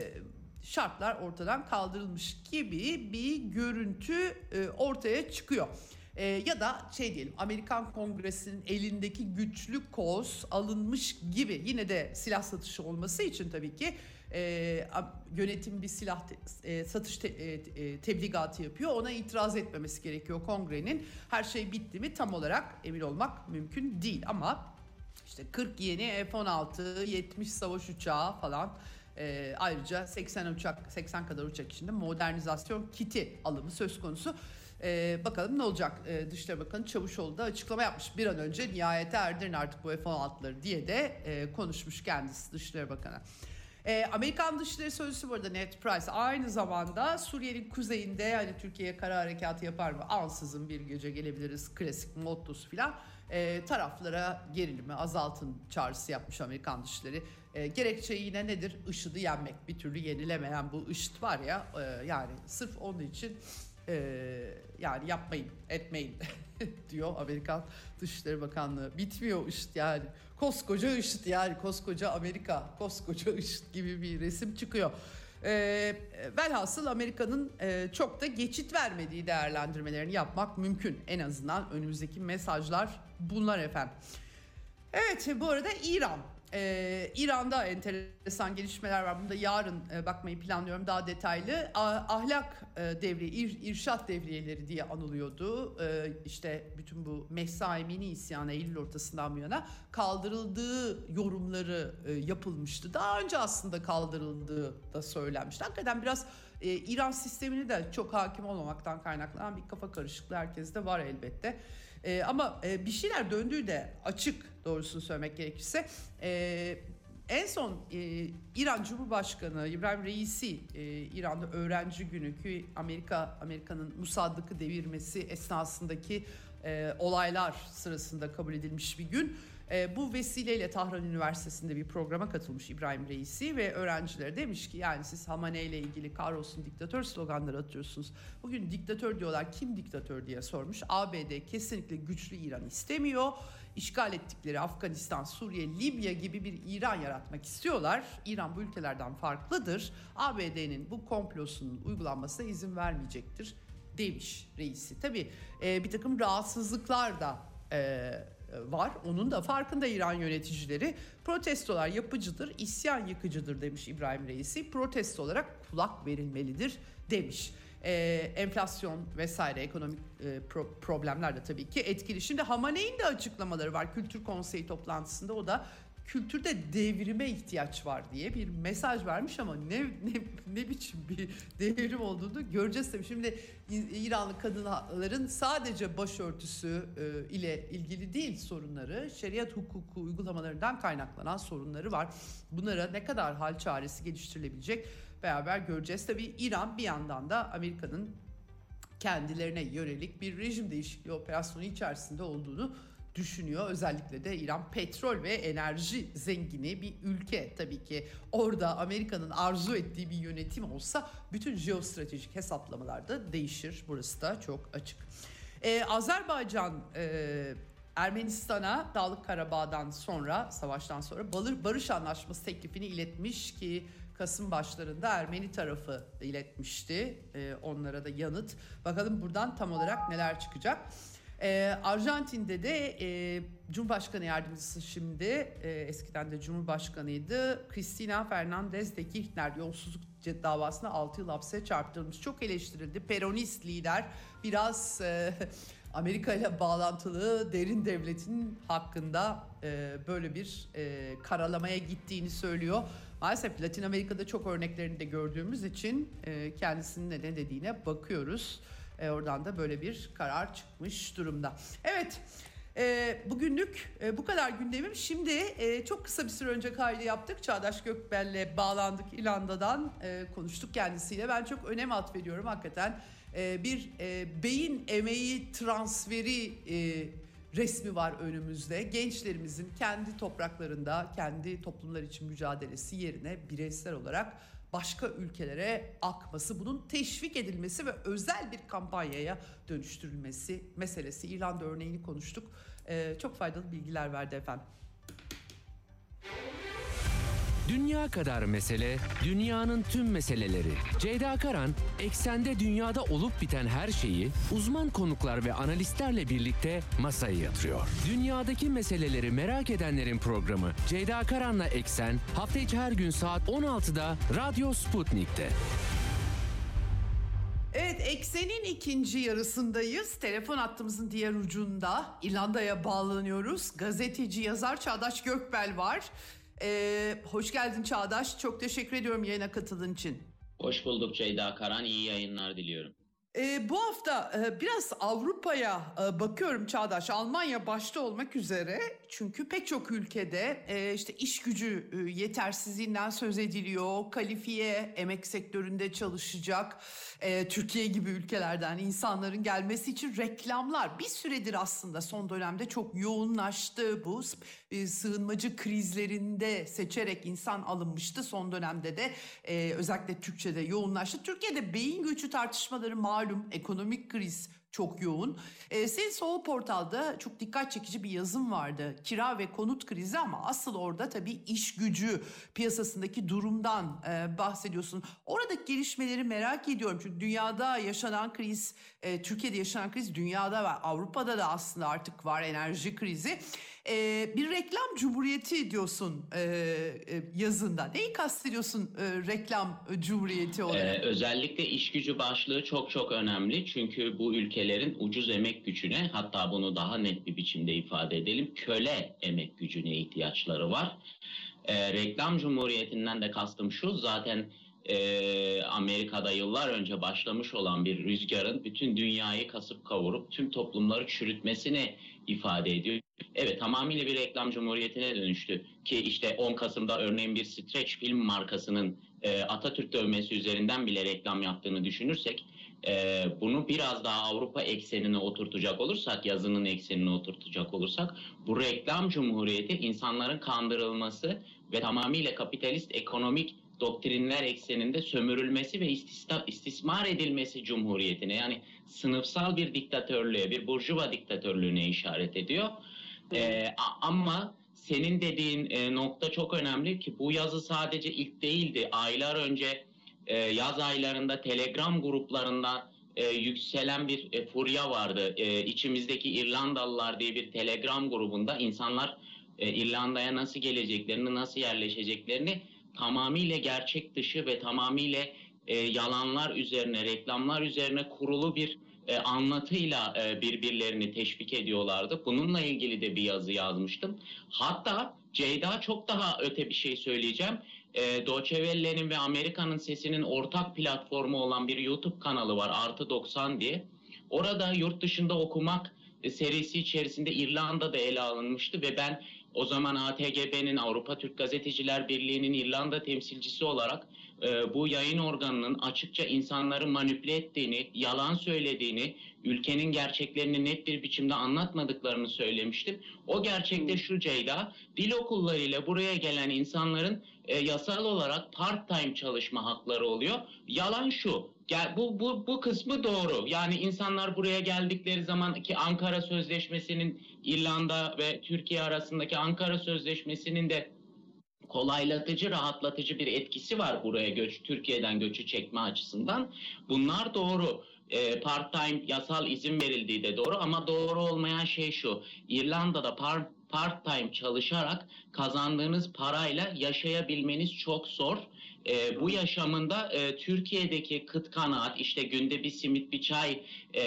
şartlar ortadan kaldırılmış gibi bir görüntü e, ortaya çıkıyor. E, ya da şey diyelim Amerikan Kongresi'nin elindeki güçlü koz alınmış gibi yine de silah satışı olması için tabii ki e, yönetim bir silah te, e, satış te, e, e, tebligatı yapıyor. Ona itiraz etmemesi gerekiyor kongrenin. Her şey bitti mi tam olarak emin olmak mümkün değil ama işte 40 yeni F-16, 70 savaş uçağı falan e, ayrıca 80 uçak 80 kadar uçak içinde modernizasyon kiti alımı söz konusu. E, bakalım ne olacak? E, Dışişleri Bakanı Çavuşoğlu da açıklama yapmış bir an önce nihayete erdirin artık bu F-16'ları diye de e, konuşmuş kendisi Dışişleri Bakanı. E, Amerikan Dışişleri Sözcüsü burada Ned Price aynı zamanda Suriye'nin kuzeyinde hani Türkiye'ye kara harekatı yapar mı? Ansızın bir gece gelebiliriz klasik mottosu filan. E, taraflara gerilimi azaltın çağrısı yapmış Amerikan Dışişleri. E, gerekçe yine nedir? IŞİD'i yenmek. Bir türlü yenilemeyen bu IŞİD var ya e, yani sırf onun için e, yani yapmayın etmeyin diyor Amerikan Dışişleri Bakanlığı. Bitmiyor IŞİD yani. Koskoca IŞİD yani koskoca Amerika, koskoca IŞİD gibi bir resim çıkıyor. E, velhasıl Amerika'nın e, çok da geçit vermediği değerlendirmelerini yapmak mümkün. En azından önümüzdeki mesajlar bunlar efendim. Evet bu arada İran ee, İran'da enteresan gelişmeler var. Bunda yarın e, bakmayı planlıyorum daha detaylı. Ahlak e, devri, ir, irşat devriyeleri diye anılıyordu. E, işte bütün bu Mehsaimini isyanı Eylül ortasından bu yana kaldırıldığı yorumları e, yapılmıştı. Daha önce aslında kaldırıldığı da söylenmişti. Hakikaten biraz e, İran sistemini de çok hakim olmamaktan kaynaklanan bir kafa karışıklığı herkeste var elbette. E, ama e, bir şeyler döndüğü de açık doğrusunu söylemek gerekirse. E, en son e, İran Cumhurbaşkanı İbrahim Reisi e, İran'da öğrenci günü ki Amerika Amerika'nın Musaddık'ı devirmesi esnasındaki e, olaylar sırasında kabul edilmiş bir gün. E, bu vesileyle Tahran Üniversitesi'nde bir programa katılmış İbrahim Reisi ve öğrencilere demiş ki yani siz Hamane ile ilgili kahrolsun diktatör sloganları atıyorsunuz. Bugün diktatör diyorlar kim diktatör diye sormuş. ABD kesinlikle güçlü İran istemiyor. İşgal ettikleri Afganistan, Suriye, Libya gibi bir İran yaratmak istiyorlar. İran bu ülkelerden farklıdır. ABD'nin bu komplosunun uygulanmasına izin vermeyecektir demiş reisi. Tabii e, bir takım rahatsızlıklar da e, var. Onun da farkında İran yöneticileri. Protestolar yapıcıdır, isyan yıkıcıdır demiş İbrahim Reisi. Protesto olarak kulak verilmelidir demiş. Ee, enflasyon vesaire ekonomik e, pro- problemler de tabii ki etkili. Şimdi Hamaney'in de açıklamaları var Kültür Konseyi toplantısında. O da kültürde devrime ihtiyaç var diye bir mesaj vermiş ama ne ne, ne biçim bir devrim olduğunu göreceğiz tabii. Şimdi İranlı kadınların sadece başörtüsü e, ile ilgili değil sorunları, şeriat hukuku uygulamalarından kaynaklanan sorunları var. Bunlara ne kadar hal çaresi geliştirilebilecek beraber göreceğiz. Tabii İran bir yandan da Amerika'nın kendilerine yönelik bir rejim değişikliği operasyonu içerisinde olduğunu düşünüyor. Özellikle de İran petrol ve enerji zengini bir ülke tabii ki. Orada Amerika'nın arzu ettiği bir yönetim olsa bütün jeostratejik hesaplamalar da değişir. Burası da çok açık. Ee, Azerbaycan e, Ermenistan'a Dağlık Karabağ'dan sonra savaştan sonra Barış Anlaşması teklifini iletmiş ki Kasım başlarında Ermeni tarafı iletmişti. Ee, onlara da yanıt. Bakalım buradan tam olarak neler çıkacak. Ee, Arjantin'de de e, Cumhurbaşkanı yardımcısı şimdi e, eskiden de Cumhurbaşkanıydı. Cristina Fernandez de Kirchner yolsuzluk davasına 6 yıl hapse çarptırılmış. Çok eleştirildi. Peronist lider biraz e, Amerika ile bağlantılı derin devletin hakkında e, böyle bir e, karalamaya gittiğini söylüyor. Maalesef Latin Amerika'da çok örneklerini de gördüğümüz için e, kendisinin ne dediğine bakıyoruz. E, oradan da böyle bir karar çıkmış durumda. Evet. E, bugünlük e, bu kadar gündemim. Şimdi e, çok kısa bir süre önce kaydı yaptık. Çağdaş Gökbel'le bağlandık İlanda'dan e, konuştuk kendisiyle. Ben çok önem atfediyorum hakikaten. E, bir e, beyin emeği transferi e, resmi var önümüzde. Gençlerimizin kendi topraklarında, kendi toplumlar için mücadelesi yerine bireysel olarak başka ülkelere akması, bunun teşvik edilmesi ve özel bir kampanyaya dönüştürülmesi meselesi. İrlanda örneğini konuştuk. Ee, çok faydalı bilgiler verdi efendim. Dünya kadar mesele, dünyanın tüm meseleleri. Ceyda Karan, eksende dünyada olup biten her şeyi uzman konuklar ve analistlerle birlikte masaya yatırıyor. Dünyadaki meseleleri merak edenlerin programı Ceyda Karan'la Eksen hafta içi her gün saat 16'da Radyo Sputnik'te. Evet eksenin ikinci yarısındayız. Telefon hattımızın diğer ucunda İrlanda'ya bağlanıyoruz. Gazeteci yazar Çağdaş Gökbel var. Ee, hoş geldin Çağdaş. Çok teşekkür ediyorum yayına katıldığın için. Hoş bulduk Ceyda Karan. İyi yayınlar diliyorum. Ee, bu hafta e, biraz Avrupa'ya e, bakıyorum Çağdaş. Almanya başta olmak üzere. Çünkü pek çok ülkede e, işte iş gücü e, yetersizliğinden söz ediliyor. Kalifiye emek sektöründe çalışacak e, Türkiye gibi ülkelerden insanların gelmesi için reklamlar bir süredir aslında son dönemde çok yoğunlaştı bu e, sığınmacı krizlerinde seçerek insan alınmıştı. Son dönemde de e, özellikle Türkçe'de yoğunlaştı. Türkiye'de beyin göçü tartışmaları malum ekonomik kriz çok yoğun. E, senin Sol Portal'da çok dikkat çekici bir yazım vardı. Kira ve konut krizi ama asıl orada tabii iş gücü piyasasındaki durumdan e, bahsediyorsun. Oradaki gelişmeleri merak ediyorum. Çünkü dünyada yaşanan kriz, e, Türkiye'de yaşanan kriz dünyada ve Avrupa'da da aslında artık var enerji krizi. E, bir reklam cumhuriyeti diyorsun e, e, yazında. Neyi kastediyorsun e, reklam cumhuriyeti olarak? Ee, özellikle iş gücü başlığı çok çok önemli. Çünkü bu ülkelerin ucuz emek gücüne hatta bunu daha net bir biçimde ifade edelim. Köle emek gücüne ihtiyaçları var. Ee, reklam cumhuriyetinden de kastım şu zaten e, Amerika'da yıllar önce başlamış olan bir rüzgarın bütün dünyayı kasıp kavurup tüm toplumları çürütmesini ifade ediyor. Evet tamamıyla bir reklam cumhuriyetine dönüştü ki işte 10 Kasım'da örneğin bir Stretch film markasının e, Atatürk dövmesi üzerinden bile reklam yaptığını düşünürsek e, bunu biraz daha Avrupa eksenine oturtacak olursak yazının eksenine oturtacak olursak bu reklam cumhuriyeti insanların kandırılması ve tamamıyla kapitalist ekonomik doktrinler ekseninde sömürülmesi ve istismar edilmesi cumhuriyetine yani sınıfsal bir diktatörlüğe, bir burjuva diktatörlüğüne işaret ediyor. Ee, ama senin dediğin e, nokta çok önemli ki bu yazı sadece ilk değildi. Aylar önce e, yaz aylarında Telegram gruplarında e, yükselen bir e, furya vardı. E, içimizdeki İrlandalılar diye bir Telegram grubunda insanlar e, İrlanda'ya nasıl geleceklerini, nasıl yerleşeceklerini tamamıyla gerçek dışı ve tamamıyla e, yalanlar üzerine, reklamlar üzerine kurulu bir e, anlatıyla e, birbirlerini teşvik ediyorlardı. Bununla ilgili de bir yazı yazmıştım. Hatta Ceyda çok daha öte bir şey söyleyeceğim. E, Deutsche Welle'nin ve Amerika'nın sesinin ortak platformu olan bir YouTube kanalı var Artı 90 diye. Orada yurt dışında okumak e, serisi içerisinde İrlanda'da ele alınmıştı ve ben o zaman ATGB'nin Avrupa Türk Gazeteciler Birliği'nin İrlanda temsilcisi olarak e, bu yayın organının açıkça insanları manipüle ettiğini, yalan söylediğini, ülkenin gerçeklerini net bir biçimde anlatmadıklarını söylemiştim. O gerçekte şu Ceyda, dil okullarıyla buraya gelen insanların e, yasal olarak part-time çalışma hakları oluyor. Yalan şu, gel, bu, bu, bu kısmı doğru. Yani insanlar buraya geldikleri zaman ki Ankara Sözleşmesi'nin İrlanda ve Türkiye arasındaki Ankara Sözleşmesi'nin de kolaylatıcı, rahatlatıcı bir etkisi var buraya göç, Türkiye'den göçü çekme açısından. Bunlar doğru. E, part-time yasal izin verildiği de doğru ama doğru olmayan şey şu. İrlanda'da par, part-time çalışarak kazandığınız parayla yaşayabilmeniz çok zor. E, bu yaşamında e, Türkiye'deki kıt kanaat işte günde bir simit bir çay e,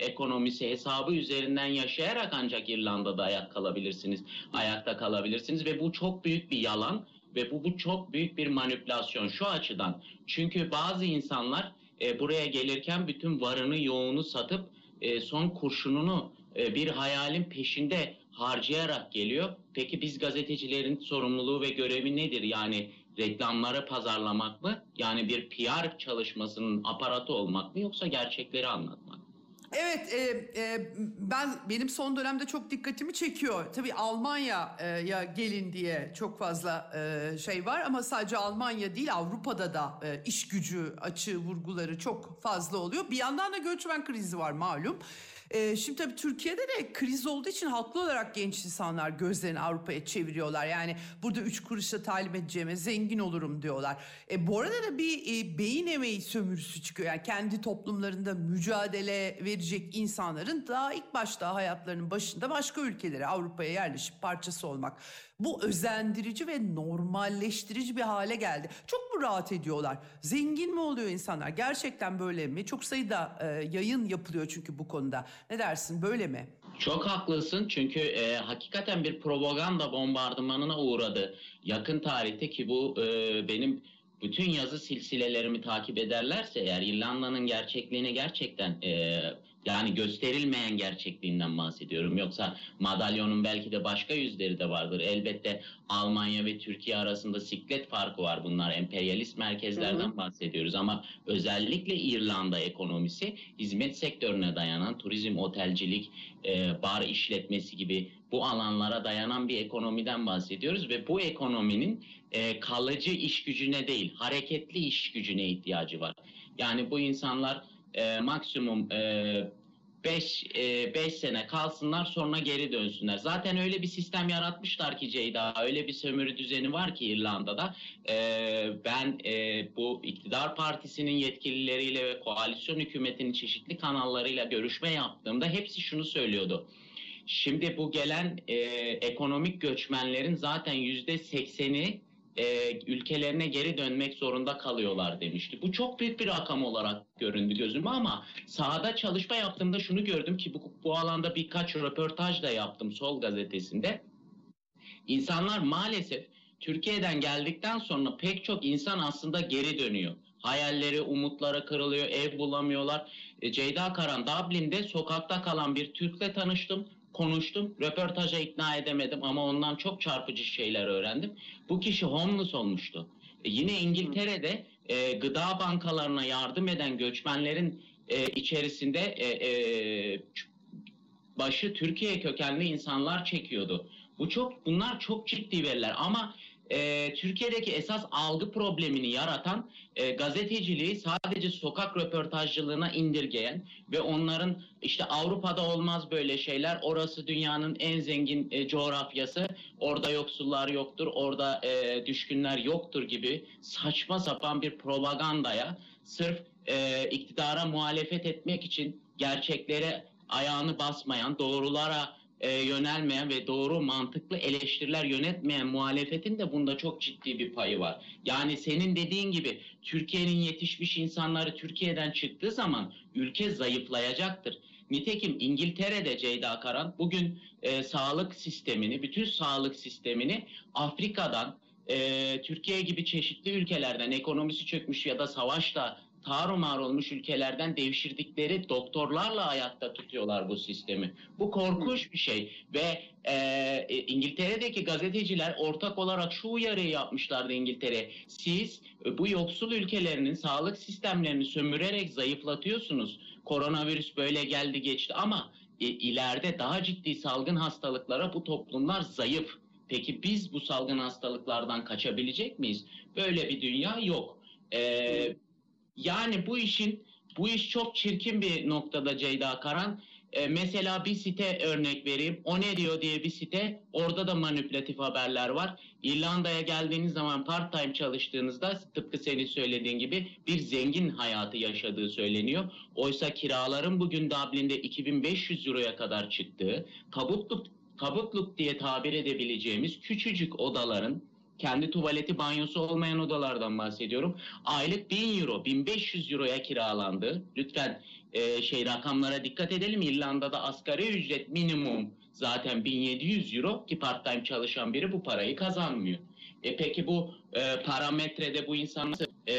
ekonomisi hesabı üzerinden yaşayarak ancak İrlanda'da ayak kalabilirsiniz, ayakta kalabilirsiniz ve bu çok büyük bir yalan ve bu, bu çok büyük bir manipülasyon şu açıdan. Çünkü bazı insanlar e, buraya gelirken bütün varını yoğunu satıp e, son kurşununu e, bir hayalin peşinde harcayarak geliyor. Peki biz gazetecilerin sorumluluğu ve görevi nedir? Yani reklamları pazarlamak mı? Yani bir PR çalışmasının aparatı olmak mı yoksa gerçekleri anlatmak mı? Evet, e, e, ben benim son dönemde çok dikkatimi çekiyor. Tabii Almanya'ya gelin diye çok fazla e, şey var ama sadece Almanya değil Avrupa'da da e, iş gücü açığı vurguları çok fazla oluyor. Bir yandan da göçmen krizi var malum. Ee, şimdi tabii Türkiye'de de kriz olduğu için haklı olarak genç insanlar gözlerini Avrupa'ya çeviriyorlar. Yani burada üç kuruşa talim edeceğime zengin olurum diyorlar. E, bu arada da bir e, beyin emeği sömürüsü çıkıyor. Yani kendi toplumlarında mücadele verecek insanların daha ilk başta hayatlarının başında başka ülkelere Avrupa'ya yerleşip parçası olmak. Bu özendirici ve normalleştirici bir hale geldi. Çok mu rahat ediyorlar? Zengin mi oluyor insanlar? Gerçekten böyle mi? Çok sayıda e, yayın yapılıyor çünkü bu konuda. Ne dersin böyle mi? Çok haklısın çünkü e, hakikaten bir propaganda bombardımanına uğradı. Yakın tarihte ki bu e, benim bütün yazı silsilelerimi takip ederlerse eğer İrlanda'nın gerçekliğini gerçekten e, yani gösterilmeyen gerçekliğinden bahsediyorum. Yoksa madalyonun belki de başka yüzleri de vardır. Elbette Almanya ve Türkiye arasında siklet farkı var bunlar. Emperyalist merkezlerden Hı hı. bahsediyoruz ama özellikle İrlanda ekonomisi hizmet sektörüne dayanan turizm, otelcilik, e, bar işletmesi gibi bu alanlara dayanan bir ekonomiden bahsediyoruz ve bu ekonominin e, kalıcı iş gücüne değil, hareketli iş gücüne ihtiyacı var. Yani bu insanlar e, maksimum 5 5 sene kalsınlar sonra geri dönsünler. Zaten öyle bir sistem yaratmışlar ki Ceyda, öyle bir sömürü düzeni var ki İrlanda'da. E, ben e, bu iktidar partisinin yetkilileriyle ve koalisyon hükümetinin çeşitli kanallarıyla görüşme yaptığımda hepsi şunu söylüyordu. Şimdi bu gelen e, ekonomik göçmenlerin zaten yüzde sekseni e, ülkelerine geri dönmek zorunda kalıyorlar demişti. Bu çok büyük bir rakam olarak göründü gözüme ama sahada çalışma yaptığımda şunu gördüm ki bu, bu alanda birkaç röportaj da yaptım Sol gazetesinde. İnsanlar maalesef Türkiye'den geldikten sonra pek çok insan aslında geri dönüyor. Hayalleri, umutları kırılıyor, ev bulamıyorlar. E, Ceyda Karan Dublin'de sokakta kalan bir Türk'le tanıştım, konuştum. Röportaja ikna edemedim ama ondan çok çarpıcı şeyler öğrendim. Bu kişi homeless olmuştu. E, yine İngiltere'de e, gıda bankalarına yardım eden göçmenlerin e, içerisinde e, e, başı Türkiye kökenli insanlar çekiyordu. Bu çok bunlar çok ciddi veriler ama e, Türkiye'deki esas algı problemini yaratan e, gazeteciliği sadece sokak röportajcılığına indirgeyen ve onların işte Avrupa'da olmaz böyle şeyler orası dünyanın en zengin e, coğrafyası orada yoksullar yoktur orada e, düşkünler yoktur gibi saçma sapan bir propagandaya sırf e, iktidara muhalefet etmek için gerçeklere ayağını basmayan doğrulara e, yönelmeyen ve doğru mantıklı eleştiriler yönetmeyen muhalefetin de bunda çok ciddi bir payı var. Yani senin dediğin gibi Türkiye'nin yetişmiş insanları Türkiye'den çıktığı zaman ülke zayıflayacaktır. Nitekim İngiltere'de Ceyda Karan bugün e, sağlık sistemini, bütün sağlık sistemini Afrika'dan, e, Türkiye gibi çeşitli ülkelerden ekonomisi çökmüş ya da savaşla tarumar olmuş ülkelerden devşirdikleri doktorlarla ayakta tutuyorlar bu sistemi. Bu korkunç bir şey ve e, e, İngiltere'deki gazeteciler ortak olarak şu uyarıyı yapmışlardı İngiltere. Siz e, bu yoksul ülkelerinin sağlık sistemlerini sömürerek zayıflatıyorsunuz. Koronavirüs böyle geldi geçti ama e, ileride daha ciddi salgın hastalıklara bu toplumlar zayıf. Peki biz bu salgın hastalıklardan kaçabilecek miyiz? Böyle bir dünya yok. Ee, yani bu işin bu iş çok çirkin bir noktada Ceyda Karan. Ee, mesela bir site örnek vereyim. O ne diyor diye bir site. Orada da manipülatif haberler var. İrlanda'ya geldiğiniz zaman part time çalıştığınızda tıpkı senin söylediğin gibi bir zengin hayatı yaşadığı söyleniyor. Oysa kiraların bugün Dublin'de 2500 euroya kadar çıktığı, tabutluk tabutluk diye tabir edebileceğimiz küçücük odaların kendi tuvaleti banyosu olmayan odalardan bahsediyorum. Aylık 1000 euro, 1500 euroya kiralandı. Lütfen e, şey rakamlara dikkat edelim. İrlanda'da asgari ücret minimum zaten 1700 euro ki part time çalışan biri bu parayı kazanmıyor. E peki bu e, parametrede bu insanlar nasıl e,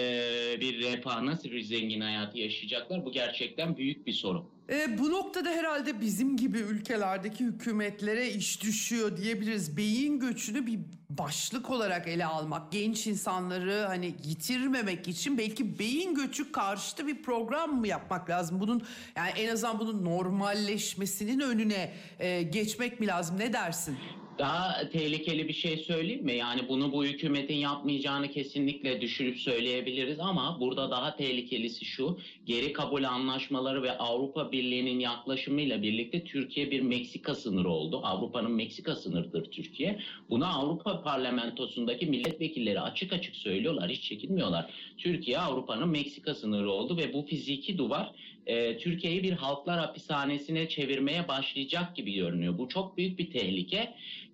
bir refah, nasıl bir zengin hayatı yaşayacaklar? Bu gerçekten büyük bir sorun. E, bu noktada herhalde bizim gibi ülkelerdeki hükümetlere iş düşüyor diyebiliriz. Beyin göçünü bir başlık olarak ele almak, genç insanları hani yitirmemek için belki beyin göçü karşıtı bir program mı yapmak lazım? Bunun yani en azından bunun normalleşmesinin önüne e, geçmek mi lazım? Ne dersin? Daha tehlikeli bir şey söyleyeyim mi? Yani bunu bu hükümetin yapmayacağını kesinlikle düşürüp söyleyebiliriz ama burada daha tehlikelisi şu. Geri kabul anlaşmaları ve Avrupa Birliği'nin yaklaşımıyla birlikte Türkiye bir Meksika sınırı oldu. Avrupa'nın Meksika sınırıdır Türkiye. Buna Avrupa Parlamentosu'ndaki milletvekilleri açık açık söylüyorlar, hiç çekinmiyorlar. Türkiye Avrupa'nın Meksika sınırı oldu ve bu fiziki duvar e, Türkiye'yi bir halklar hapishanesine çevirmeye başlayacak gibi görünüyor. Bu çok büyük bir tehlike.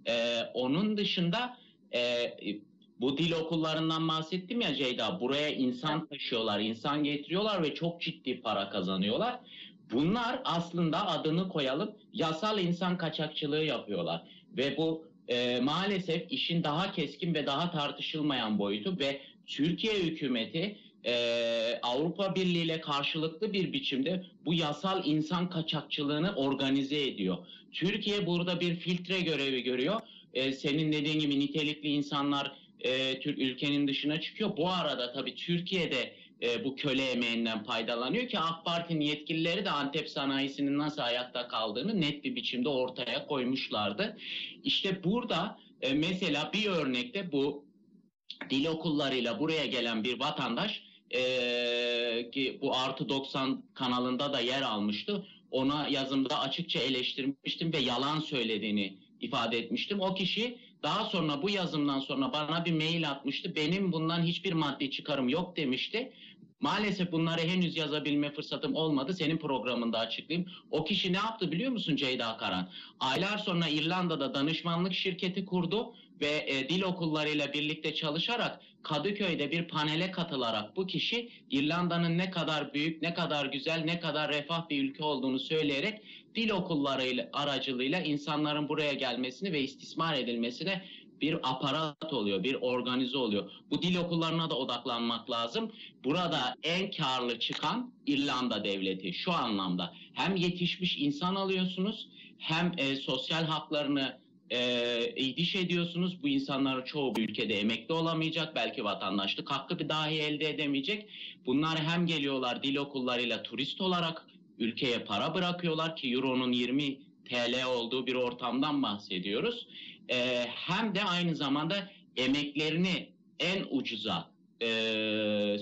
E, onun dışında e, bu dil okullarından bahsettim ya Ceyda. Buraya insan taşıyorlar, insan getiriyorlar ve çok ciddi para kazanıyorlar. Bunlar aslında adını koyalım yasal insan kaçakçılığı yapıyorlar. Ve bu e, maalesef işin daha keskin ve daha tartışılmayan boyutu ve Türkiye hükümeti e, Avrupa Birliği ile karşılıklı bir biçimde bu yasal insan kaçakçılığını organize ediyor. Türkiye burada bir filtre görevi görüyor. E, senin dediğin gibi nitelikli insanlar e, Türk ülkenin dışına çıkıyor. Bu arada tabii Türkiye'de e, bu köle emeğinden faydalanıyor ki AK Parti'nin yetkilileri de Antep sanayisinin nasıl ayakta kaldığını net bir biçimde ortaya koymuşlardı. İşte burada e, mesela bir örnekte bu dil okullarıyla buraya gelen bir vatandaş e, ki bu artı 90 kanalında da yer almıştı. Ona yazımda açıkça eleştirmiştim ve yalan söylediğini ifade etmiştim. O kişi daha sonra bu yazımdan sonra bana bir mail atmıştı. Benim bundan hiçbir maddi çıkarım yok demişti. Maalesef bunları henüz yazabilme fırsatım olmadı. Senin programında açıklayayım. O kişi ne yaptı biliyor musun Ceyda Karan? Aylar sonra İrlanda'da danışmanlık şirketi kurdu ve e, dil okullarıyla birlikte çalışarak Kadıköy'de bir panele katılarak bu kişi İrlanda'nın ne kadar büyük, ne kadar güzel, ne kadar refah bir ülke olduğunu söyleyerek dil okulları aracılığıyla insanların buraya gelmesini ve istismar edilmesine bir aparat oluyor, bir organize oluyor. Bu dil okullarına da odaklanmak lazım. Burada en karlı çıkan İrlanda devleti şu anlamda. Hem yetişmiş insan alıyorsunuz, hem e, sosyal haklarını e, diş ediyorsunuz. Bu insanların çoğu bu ülkede emekli olamayacak. Belki vatandaşlık hakkı bir dahi elde edemeyecek. Bunlar hem geliyorlar dil okullarıyla turist olarak ülkeye para bırakıyorlar ki Euro'nun 20 TL olduğu bir ortamdan bahsediyoruz. E, hem de aynı zamanda emeklerini en ucuza e,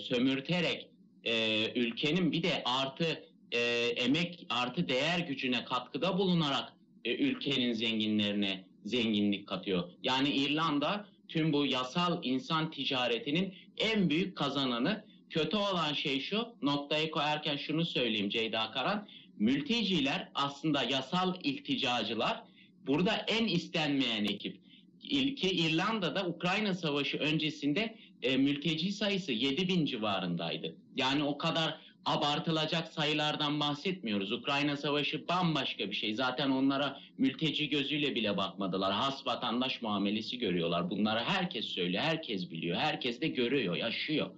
sömürterek e, ülkenin bir de artı e, emek artı değer gücüne katkıda bulunarak e, ülkenin zenginlerine zenginlik katıyor. Yani İrlanda tüm bu yasal insan ticaretinin en büyük kazananı. Kötü olan şey şu, noktayı koyarken şunu söyleyeyim Ceyda Karan. Mülteciler aslında yasal ilticacılar. Burada en istenmeyen ekip. İlki İrlanda'da Ukrayna Savaşı öncesinde e, mülteci sayısı 7 bin civarındaydı. Yani o kadar abartılacak sayılardan bahsetmiyoruz. Ukrayna Savaşı bambaşka bir şey. Zaten onlara mülteci gözüyle bile bakmadılar. Has vatandaş muamelesi görüyorlar. Bunları herkes söylüyor, herkes biliyor. Herkes de görüyor, yaşıyor.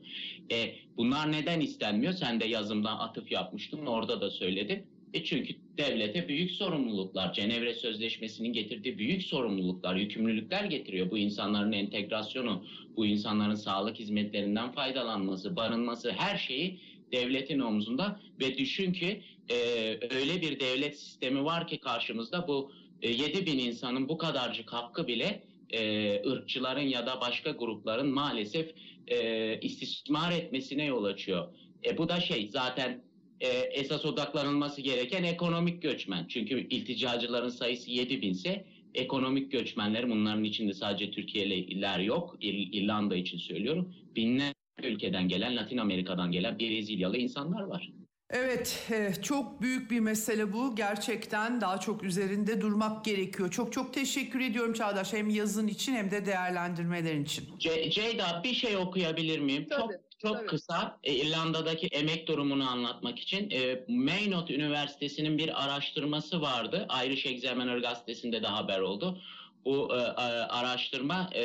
E, bunlar neden istenmiyor? Sen de yazımdan atıf yapmıştın. Orada da söyledim. E çünkü devlete büyük sorumluluklar, Cenevre Sözleşmesi'nin getirdiği büyük sorumluluklar, yükümlülükler getiriyor. Bu insanların entegrasyonu, bu insanların sağlık hizmetlerinden faydalanması, barınması, her şeyi devletin omzunda ve düşün ki e, öyle bir devlet sistemi var ki karşımızda bu e, 7 bin insanın bu kadarcık hakkı bile e, ırkçıların ya da başka grupların maalesef e, istismar etmesine yol açıyor. E, bu da şey zaten e, esas odaklanılması gereken ekonomik göçmen. Çünkü ilticacıların sayısı 7 binse ekonomik göçmenler bunların içinde sadece Türkiye'liler yok. İr, İrlanda için söylüyorum. Binler ülkeden gelen, Latin Amerika'dan gelen Brezilyalı insanlar var. Evet, eh, çok büyük bir mesele bu. Gerçekten daha çok üzerinde durmak gerekiyor. Çok çok teşekkür ediyorum Çağdaş hem yazın için hem de değerlendirmelerin için. Ce- Ceyda bir şey okuyabilir miyim? Tabii, çok çok tabii. kısa e, İrlanda'daki emek durumunu anlatmak için e, Maynooth Üniversitesi'nin bir araştırması vardı. Irish Examiner gazetesinde de haber oldu. Bu e, a- araştırma e,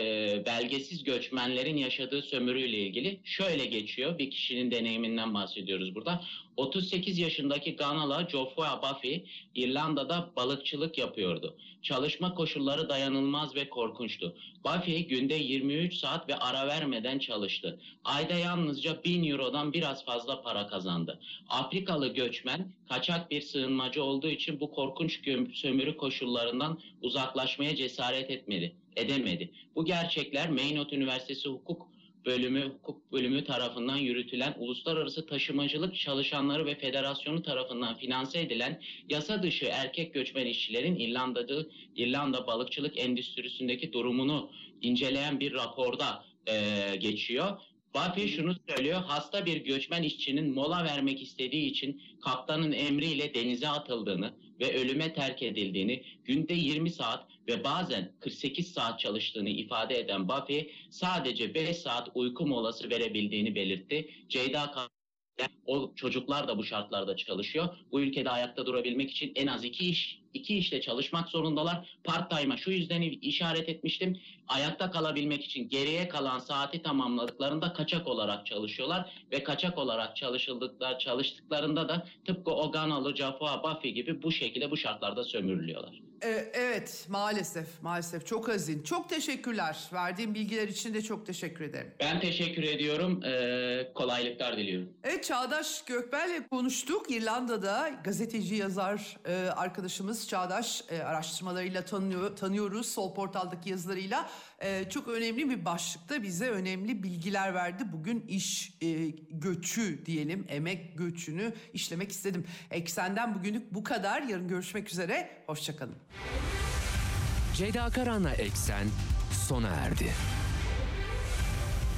belgesiz göçmenlerin yaşadığı sömürüyle ilgili şöyle geçiyor. Bir kişinin deneyiminden bahsediyoruz burada. 38 yaşındaki Ganalı Geoffrey Buffy İrlanda'da balıkçılık yapıyordu. Çalışma koşulları dayanılmaz ve korkunçtu. Buffy günde 23 saat ve ara vermeden çalıştı. Ayda yalnızca 1000 eurodan biraz fazla para kazandı. Afrikalı göçmen kaçak bir sığınmacı olduğu için bu korkunç sömürü koşullarından uzaklaşmaya cesaret etmedi, edemedi. Bu gerçekler Maynot Üniversitesi Hukuk bölümü hukuk bölümü tarafından yürütülen uluslararası taşımacılık çalışanları ve federasyonu tarafından finanse edilen yasa dışı erkek göçmen işçilerin İrlanda'da İrlanda balıkçılık endüstrisindeki durumunu inceleyen bir raporda eee, geçiyor. Buffy şunu söylüyor. Hasta bir göçmen işçinin mola vermek istediği için kaptanın emriyle denize atıldığını ve ölüme terk edildiğini, günde 20 saat ve bazen 48 saat çalıştığını ifade eden Buffy sadece 5 saat uyku molası verebildiğini belirtti. Ceyda o çocuklar da bu şartlarda çalışıyor. Bu ülkede ayakta durabilmek için en az iki iş, iki işte çalışmak zorundalar. Part time'a şu yüzden işaret etmiştim. Ayakta kalabilmek için geriye kalan saati tamamladıklarında kaçak olarak çalışıyorlar ve kaçak olarak çalışıldıklar çalıştıklarında da tıpkı Oganalı, Jaffa, Buffy gibi bu şekilde bu şartlarda sömürülüyorlar. Ee, evet maalesef maalesef çok hazin. Çok teşekkürler. Verdiğim bilgiler için de çok teşekkür ederim. Ben teşekkür ediyorum. Ee, kolaylıklar diliyorum. Evet Çağdaş Gökbel'le konuştuk. İrlanda'da gazeteci yazar e, arkadaşımız Çağdaş e, araştırmalarıyla tanıyor, tanıyoruz. Sol Portal'daki yazılarıyla e, çok önemli bir başlıkta bize önemli bilgiler verdi. Bugün iş e, göçü diyelim, emek göçünü işlemek istedim. Eksenden bugünlük bu kadar. Yarın görüşmek üzere. Hoşçakalın. Ceyda Karan'la Eksen sona erdi.